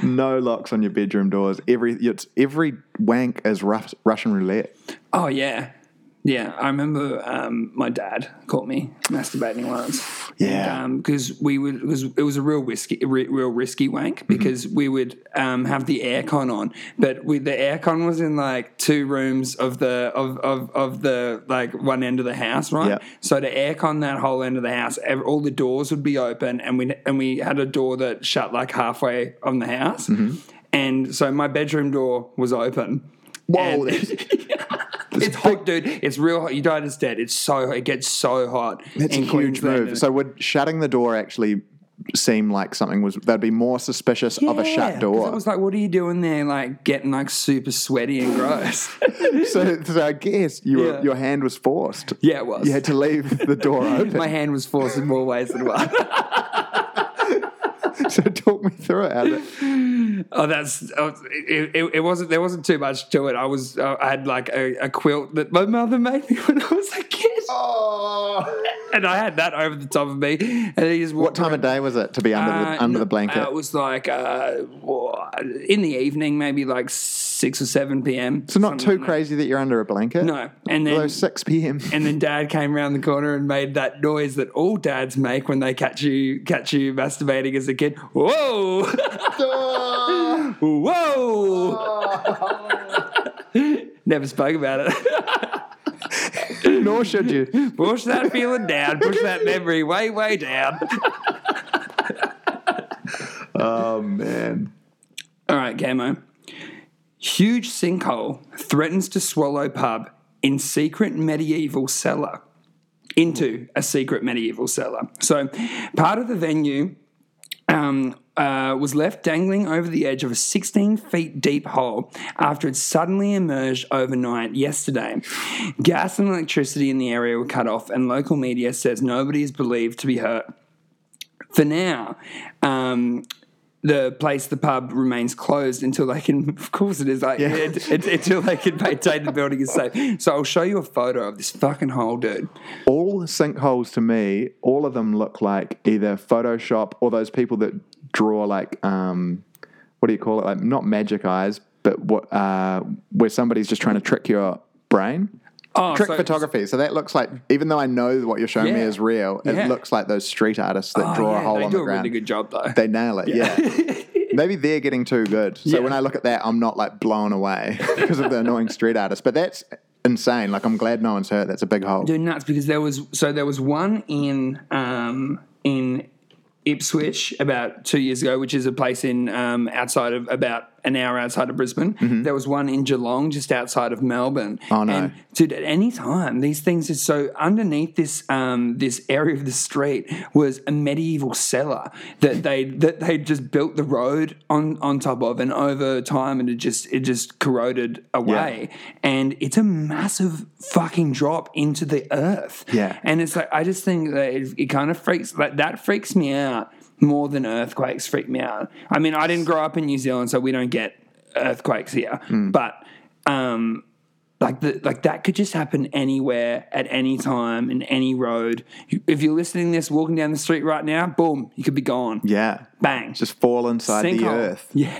S2: No locks on your bedroom doors. Every it's every wank is Rus- Russian roulette.
S1: Oh yeah, yeah. I remember um, my dad caught me masturbating once.
S2: Yeah.
S1: Um, because we would it was it was a real risky, re, real risky wank mm-hmm. because we would um, have the aircon on, but we, the aircon was in like two rooms of the of, of, of the like one end of the house, right?
S2: Yeah.
S1: So to aircon that whole end of the house, all the doors would be open, and we and we had a door that shut like halfway on the house, mm-hmm. and so my bedroom door was open.
S2: Whoa, (laughs) (laughs) That's,
S1: it's hot, dude. It's real hot. You don't understand. It's so it gets so hot.
S2: that's a huge move. So would shutting the door actually seem like something was that'd be more suspicious of a shut door?
S1: It was like, what are you doing there? Like getting like super sweaty and gross. (laughs) (laughs)
S2: so, so I guess you were, your hand was forced.
S1: yeah, it was.
S2: You had to leave the door (laughs) open.
S1: My hand was forced in more ways than one.
S2: so talk me through it. How (laughs)
S1: oh, that's oh, it, it, it. wasn't there wasn't too much to it. I was uh, I had like a, a quilt that my mother made me (laughs) when I was a kid,
S2: Oh.
S1: and I had that over the top of me. And he just
S2: What time of day was it to be under
S1: Uh,
S2: the under
S1: no,
S2: the blanket?
S1: uh, it was like uh, in the evening, maybe like six or seven p.m.
S2: so not too
S1: like
S2: crazy that you're under a blanket.
S1: No, and
S2: Although
S1: then
S2: six p.m. (laughs)
S1: and then dad came around the corner and made that noise that all dads make when they catch you catch you masturbating as a kid. Whoa,
S2: Oh. (laughs)
S1: whoa! (laughs) Never spoke about it.
S2: Nor should you.
S1: Push that feeling down. Push that memory way, way down.
S2: Oh man.
S1: All right, Gamo. Huge sinkhole threatens to swallow pub in secret medieval cellar. Into a secret medieval cellar. So, part of the venue um, uh, was left dangling over the edge of a 16 feet deep hole after it suddenly emerged overnight yesterday. Gas and electricity in the area were cut off, and local media says nobody is believed to be hurt. For now, um, the place, the pub, remains closed until they can. (laughs) Of course, it is like
S2: Yeah.
S1: it- it- until they can maintain the building is safe. So I'll show you a photo of this fucking hole, dude.
S2: all sinkholes to me, all of them look like either Photoshop or those people that draw like um, what do you call it? Like not magic eyes, but what uh, where somebody's just trying to trick your brain.
S1: Oh,
S2: Trick
S1: so-
S2: photography. So that looks like, even though I know what you're showing me is real,
S1: Yeah.
S2: it looks like those street artists that
S1: Oh,
S2: draw
S1: yeah,
S2: a hole
S1: they
S2: on
S1: do
S2: the
S1: a
S2: ground.
S1: really good job though.
S2: They nail it. Yeah. Maybe they're getting too good. So
S1: Yeah.
S2: when I look at that, I'm not like blown away (laughs) because of the annoying street artists. But that's insane. Like I'm glad no one's hurt. That's a big hole.
S1: Dude, nuts because there was so there was one in um, in Ipswich about two years ago, which is a place in um, outside of about an hour outside of Brisbane. There was one in Geelong, just outside of Melbourne.
S2: Mm-hmm. Oh, no.
S1: And dude, at any time, these things are so underneath this um, this area of the street was a medieval cellar that they that they just built the road on on top of, and over time, and it just it just corroded away, and it's a massive fucking drop into the earth.
S2: Yeah.
S1: And it's like I just think that it, it kind of freaks like that freaks me out more than earthquakes freak me out. I mean, I didn't grow up in New Zealand, so we don't get earthquakes here. But um, like the like that could just happen anywhere at any time in any road. If you're listening to this, walking down the street right now, boom, you could be gone.
S2: Yeah.
S1: Bang.
S2: Just fall inside the earth. (laughs)
S1: Yeah,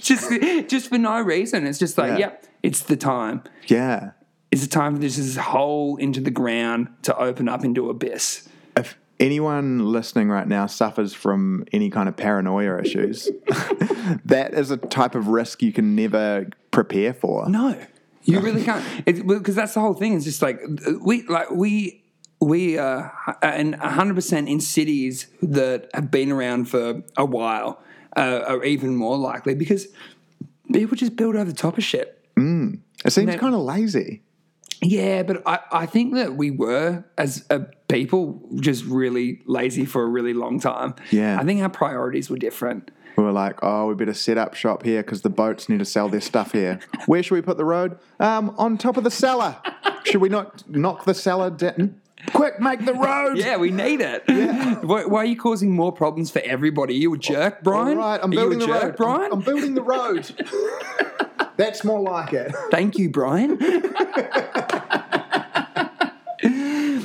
S1: just just for no reason. It's just like,
S2: Yeah.
S1: yep, it's the time.
S2: Yeah.
S1: It's the time for this, this hole into the ground to open up into abyss.
S2: If anyone listening right now suffers from any kind of paranoia issues, (laughs) that is a type of risk you can never prepare for.
S1: No, you really can't. Because that's the whole thing. It's just like we like we we uh, and hundred percent in cities that have been around for a while uh, are even more likely because people just build over the top of shit.
S2: It seems kind of lazy.
S1: Yeah, but I, I think that we were as a people just really lazy for a really long time.
S2: Yeah.
S1: I think our priorities were different.
S2: We were like, oh, we better set up shop here because the boats need to sell their stuff here. (laughs) Where should we put the road? Um, on top of the cellar. Should we not knock the cellar down? Quick, make the road.
S1: Yeah, we need it. Why, why are you causing more problems for everybody? Are you a jerk, Brian?
S2: All right, I'm building the
S1: jerk,
S2: road.
S1: Brian?
S2: I'm, I'm building the road. (laughs) That's more like it.
S1: Thank you, Brian. (laughs)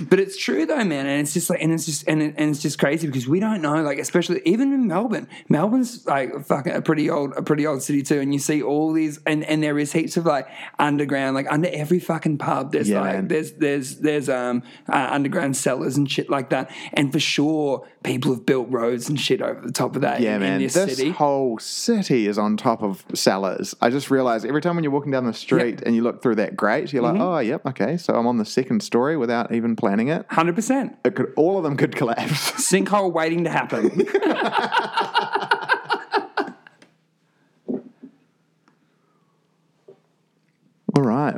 S1: but it's true though, man, and it's just like, and it's just, and, it, and it's just crazy because we don't know, like, especially even in Melbourne. Melbourne's like fucking a pretty old, a pretty old city too, and you see all these, and and there is heaps of like underground, like under every fucking pub, there's
S2: Yeah,
S1: like
S2: man.
S1: there's there's there's um uh, underground cellars and shit like that, and for sure people have built roads and shit over the top of that
S2: Yeah,
S1: in,
S2: man.
S1: in this,
S2: this
S1: city.
S2: whole city is on top of cellars. I just realized every time when you're walking down the street and you look through that grate, you're like,
S1: Mm-hmm.
S2: oh, yep, okay. So I'm on the second story without even planning it.
S1: Hundred percent
S2: It could, all of them could collapse. (laughs) (laughs)
S1: sinkhole waiting to happen.
S2: All right.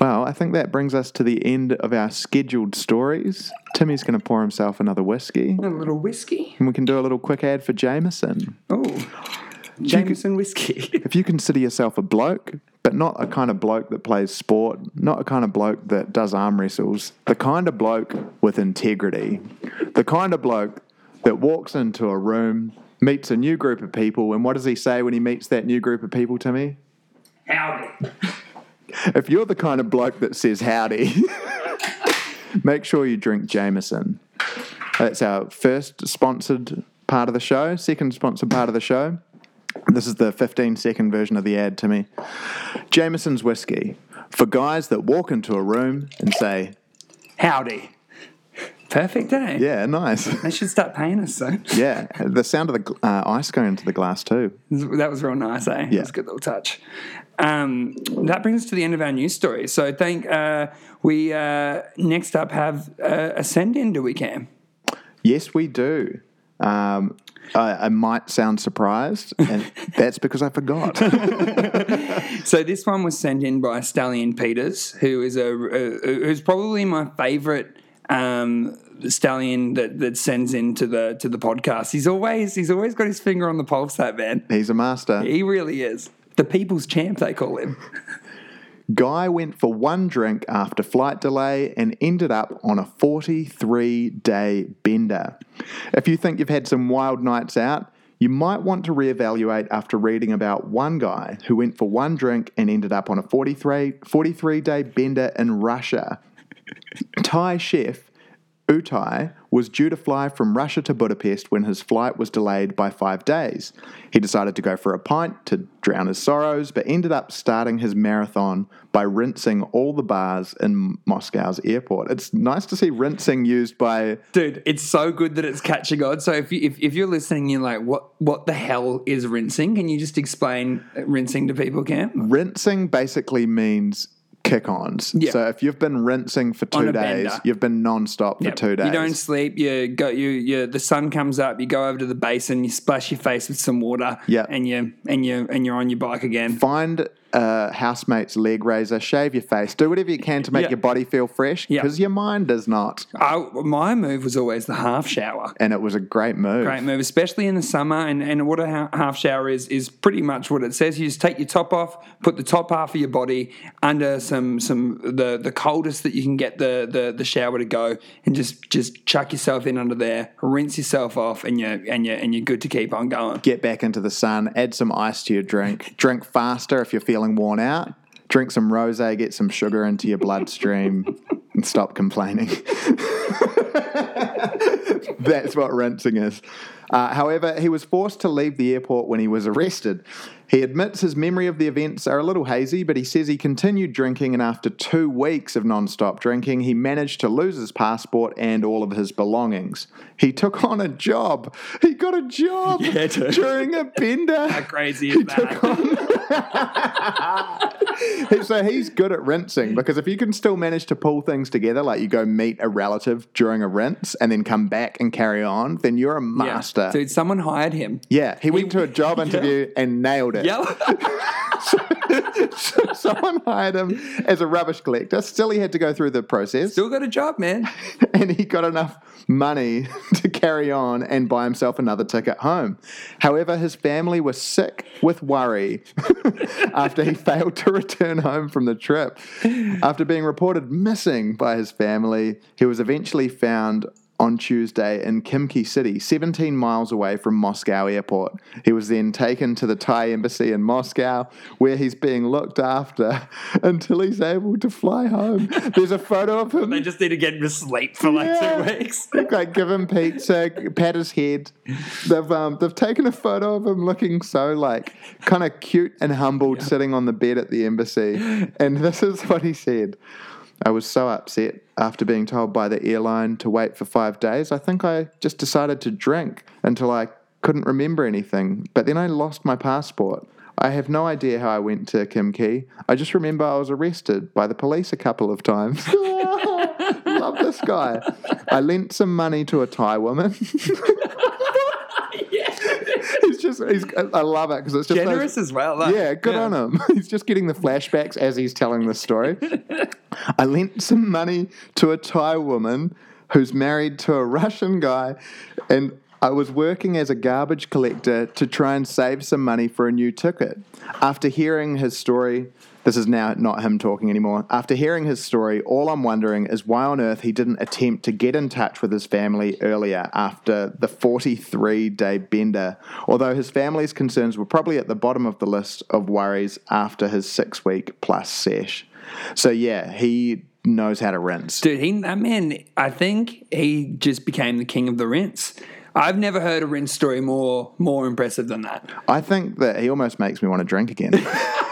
S2: Well, I think that brings us to the end of our scheduled stories. Timmy's going to pour himself another whiskey,
S1: a little whiskey.
S2: and we can do a little quick ad for Jameson.
S1: Oh, Jameson whiskey. (laughs)
S2: If you consider yourself a bloke, but not a kind of bloke that plays sport, not a kind of bloke that does arm wrestles, the kind of bloke with integrity, the kind of bloke that walks into a room, meets a new group of people, and what does he say when he meets that new group of people, Timmy?
S1: Howdy. (laughs)
S2: If you're the kind of bloke that says howdy, (laughs) make sure you drink Jameson. That's our first sponsored part of the show. Second sponsored part of the show. This is the 15 second version of the ad to me. Jameson's whiskey for guys that walk into a room and say,
S1: Howdy. Perfect, eh?
S2: "Yeah, nice."
S1: They should start paying us, so.
S2: yeah, the sound of the uh, ice going into the glass too.
S1: That was real nice, eh?
S2: Yeah.
S1: It was a good little touch. Um, that brings us to the end of our news story. So, thank uh, we uh, next up have uh, a send in, do we, Cam?
S2: Yes, we do. Um, I, I might sound surprised, and (laughs) that's because I forgot. (laughs)
S1: So this one was sent in by Stallion Peters, who is a uh, who's probably my favorite um, stallion that that sends into the to the podcast. He's always he's always got his finger on the pulse. That man,
S2: He's a master.
S1: he really is the people's champ. They call him. (laughs)
S2: Guy went for one drink after flight delay and ended up on a 43 day bender. If you think you've had some wild nights out, you might want to reevaluate after reading about one guy who went for one drink and ended up on a 43, 43 day bender in Russia. Thai chef Utai was due to fly from Russia to Budapest when his flight was delayed by five days. He decided to go for a pint to drown his sorrows, but ended up starting his marathon by rinsing all the bars in Moscow's airport. It's nice to see rinsing used by
S1: Dude, it's so good that it's catching on. So if you, if, if you're listening, you're like, what what the hell is rinsing? Can you just explain rinsing to people, Cam?
S2: rinsing basically means kick ons.
S1: Yeah.
S2: So if you've been rinsing for two days,
S1: bender.
S2: you've been non-stop for
S1: Yep.
S2: two days.
S1: You don't sleep. You go. You you. The sun comes up. You go over to the basin. You splash your face with some water.
S2: Yep.
S1: And you and you and you're on your bike again.
S2: Find a housemate's leg razor, shave your face, do whatever you can to make
S1: Yeah.
S2: your body feel fresh
S1: Yeah.
S2: because your mind does not.
S1: I, my move was always the half shower.
S2: And it was a great move.
S1: Great move, especially in the summer. And, and what a ha- half shower is is pretty much what it says. You just take your top off, put the top half of your body under some some the the coldest that you can get the the, the shower to go, and just just chuck yourself in under there, rinse yourself off, and you and you and you're good to keep on going.
S2: Get back into the sun, add some ice to your drink, drink faster if you're feeling worn out. Drink some rose, get some sugar into your bloodstream. and stop complaining. (laughs) That's what rinsing is. Uh, however, he was forced to leave the airport when he was arrested. He admits his memory of the events are a little hazy, but he says he continued drinking, and after two weeks of non stop drinking, he managed to lose his passport and all of his belongings. He took on a job. He got a job (laughs)
S1: Yeah,
S2: during a bender.
S1: How crazy is that? (laughs)
S2: so he's good at rinsing because if you can still manage to pull things together, like you go meet a relative during a rinse and then come back and carry on, then you're a master.
S1: Yeah. Dude, someone hired him.
S2: Yeah, he went to a job (laughs) interview and nailed it.
S1: Yeah. (laughs)
S2: So (laughs) someone hired him as a rubbish collector. Still, he had to go through the process,
S1: Still got a job, man. (laughs)
S2: and he got enough money (laughs) to carry on and buy himself another ticket home. However, his family was sick with worry after he failed to return home from the trip. After being reported missing by his family, he was eventually found on Tuesday in Khimki City, 17 miles away from Moscow airport. He was then taken to the Thai embassy in Moscow, where he's being looked after (laughs) until he's able to fly home. There's a photo of him
S1: They just need to get him to sleep for like
S2: Yeah.
S1: two weeks. (laughs)
S2: like give him pizza, pat his head. They've um, they've taken a photo of him looking so like kind of cute and humbled, sitting on the bed at the embassy. And this is what he said. I was so upset after being told by the airline to wait for five days. I think I just decided to drink until I couldn't remember anything. But then I lost my passport. I have no idea how I went to Khimki. I just remember I was arrested by the police a couple of times. (laughs) (laughs) Love this guy. I lent some money to a Thai woman. (laughs) he's just, I love it because it's just those-
S1: Generous as well. like-
S2: yeah, good on him. (laughs) He's just getting the flashbacks as he's telling the story. (laughs) I lent some money to a Thai woman who's married to a Russian guy, and I was working as a garbage collector to try and save some money for a new ticket. After hearing his story, this is now not him talking anymore. After hearing his story, all I'm wondering is why on earth he didn't attempt to get in touch with his family earlier after the 43 day bender, although his family's concerns were probably at the bottom of the list of worries after his six week plus sesh. So, yeah, he knows how to rinse.
S1: Dude, he that man, I think he just became the king of the rinse. I've never heard a rinse story more more impressive than that.
S2: I think that he almost makes me want to drink again. (laughs)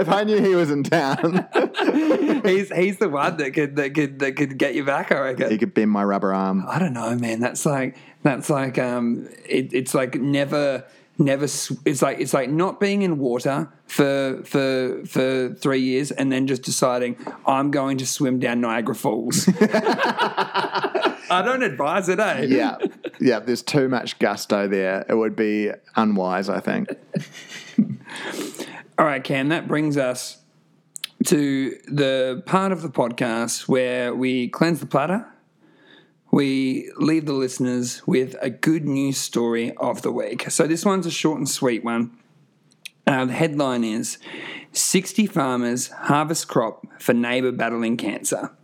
S2: if I knew he was in town, (laughs)
S1: He's (laughs) he's the one that could that could that could get you back. I reckon.
S2: he could bend my rubber arm.
S1: I don't know, man. That's like that's like um, it, it's like never never. sw- It's like it's like not being in water for for for three years and then just deciding I'm going to swim down Niagara Falls. (laughs) I don't advise it, eh?
S2: Yeah, yeah, there's too much gusto there. It would be unwise, I think.
S1: All right, Cam. That brings us to the part of the podcast where we cleanse the platter. We leave the listeners with a good news story of the week. So this one's a short and sweet one. Uh, the headline is 60 farmers harvest crop for neighbor battling cancer.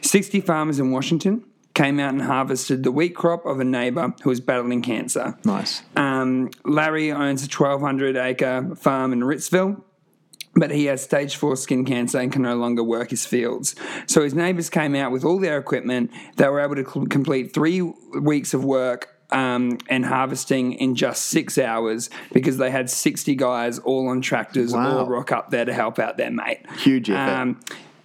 S1: 60 farmers in Washington came out and harvested the wheat crop of a neighbor who was battling cancer.
S2: Nice.
S1: Um, Larry owns a 1,200 acre farm in Ritzville, but he has stage four skin cancer and can no longer work his fields. So his neighbors came out with all their equipment. They were able to cl- complete three weeks of work. Um, and harvesting in just six hours because they had 60 guys all on tractors
S2: Wow.
S1: all rock up there to help out their mate.
S2: Huge effort.
S1: Um,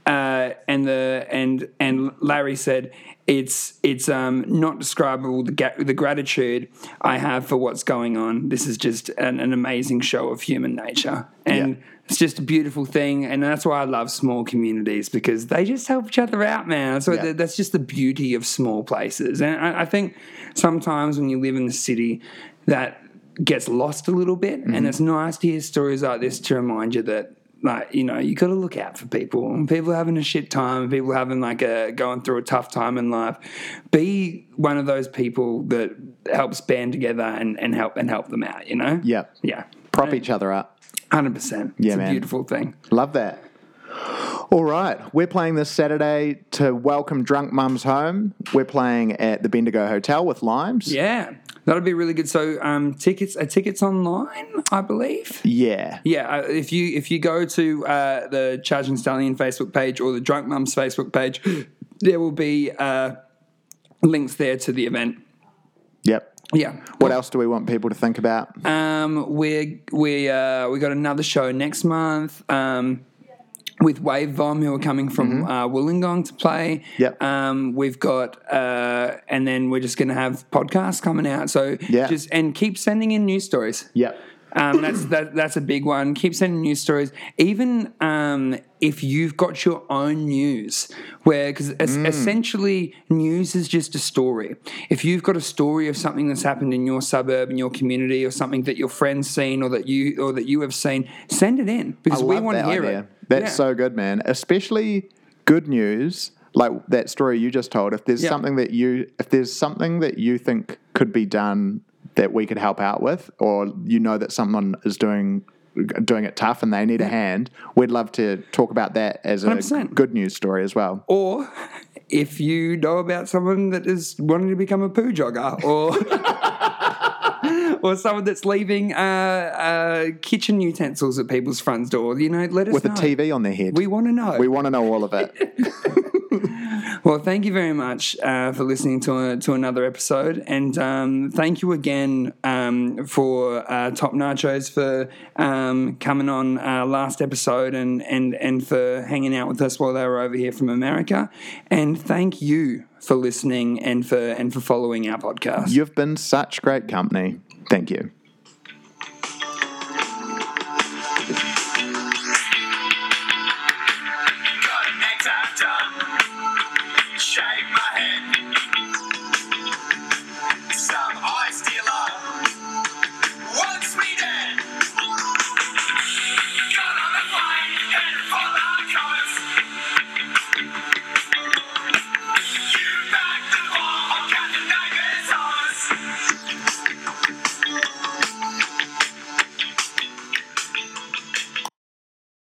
S1: uh, and the and and Larry said it's it's um, not describable the ga- the gratitude I have for what's going on. This is just an, an amazing show of human nature, and
S2: Yeah.
S1: it's just a beautiful thing. And that's why I love small communities because they just help each other out, man. So
S2: Yeah.
S1: th- that's just the beauty of small places. And I, I think sometimes when you live in the city, that gets lost a little bit,
S2: Mm-hmm.
S1: and it's nice to hear stories like this to remind you that like you know you got to look out for people and people having a shit time people having like a going through a tough time in life be one of those people that helps band together and, and help and help them out you know
S2: Yeah.
S1: yeah
S2: Prop each other up.
S1: 100%
S2: Yeah,
S1: it's
S2: man.
S1: a beautiful thing
S2: Love that. All right, we're playing this Saturday to welcome drunk mums home. We're playing at the Bendigo Hotel with Limes.
S1: Yeah, that'll be really good. So, um, tickets are tickets online, I believe.
S2: Yeah.
S1: Yeah, uh, if you if you go to uh, the Charging Stallion Facebook page or the Drunk Mums Facebook page, (gasps) there will be uh, links there to the event.
S2: Yep.
S1: Yeah.
S2: What else do we want people to think about?
S1: Um, we we uh, we got another show next month. Um, with Wave Vom, who are coming from uh, Wollongong to play.
S2: Mm-hmm. Yep.
S1: Um, we've got, uh, and then we're just going to have podcasts coming out. So
S2: Yeah.
S1: just and keep sending in news stories.
S2: Yep.
S1: Um, that's that, that's a big one. Keep sending news stories, even um, if you've got your own news, where because essentially news is just a story. If you've got a story of something that's happened in your suburb, in your community, or something that your friends seen, or that you or that you have seen, send it in because we want to hear
S2: idea.
S1: it.
S2: That's
S1: Yeah.
S2: so good, man. Especially good news, like that story you just told. If there's
S1: Yeah.
S2: something that you, if there's something that you think could be done that we could help out with, or you know that someone is doing doing it tough and they need a hand, we'd love to talk about that as a
S1: 100%.
S2: good news story as well.
S1: Or if you know about someone that is wanting to become a poo jogger, or (laughs) or someone that's leaving uh, uh, kitchen utensils at people's front door, you know, let us
S2: With
S1: know.
S2: a TV on their head.
S1: We want to know.
S2: we want to know all of it. (laughs)
S1: well, thank you very much uh, for listening to to another episode, and um, thank you again um, for uh, Top Nachos for um, coming on uh, last episode and and and for hanging out with us while they were over here from America, and thank you for listening and for and for following our podcast.
S2: You've been such great company. Thank you.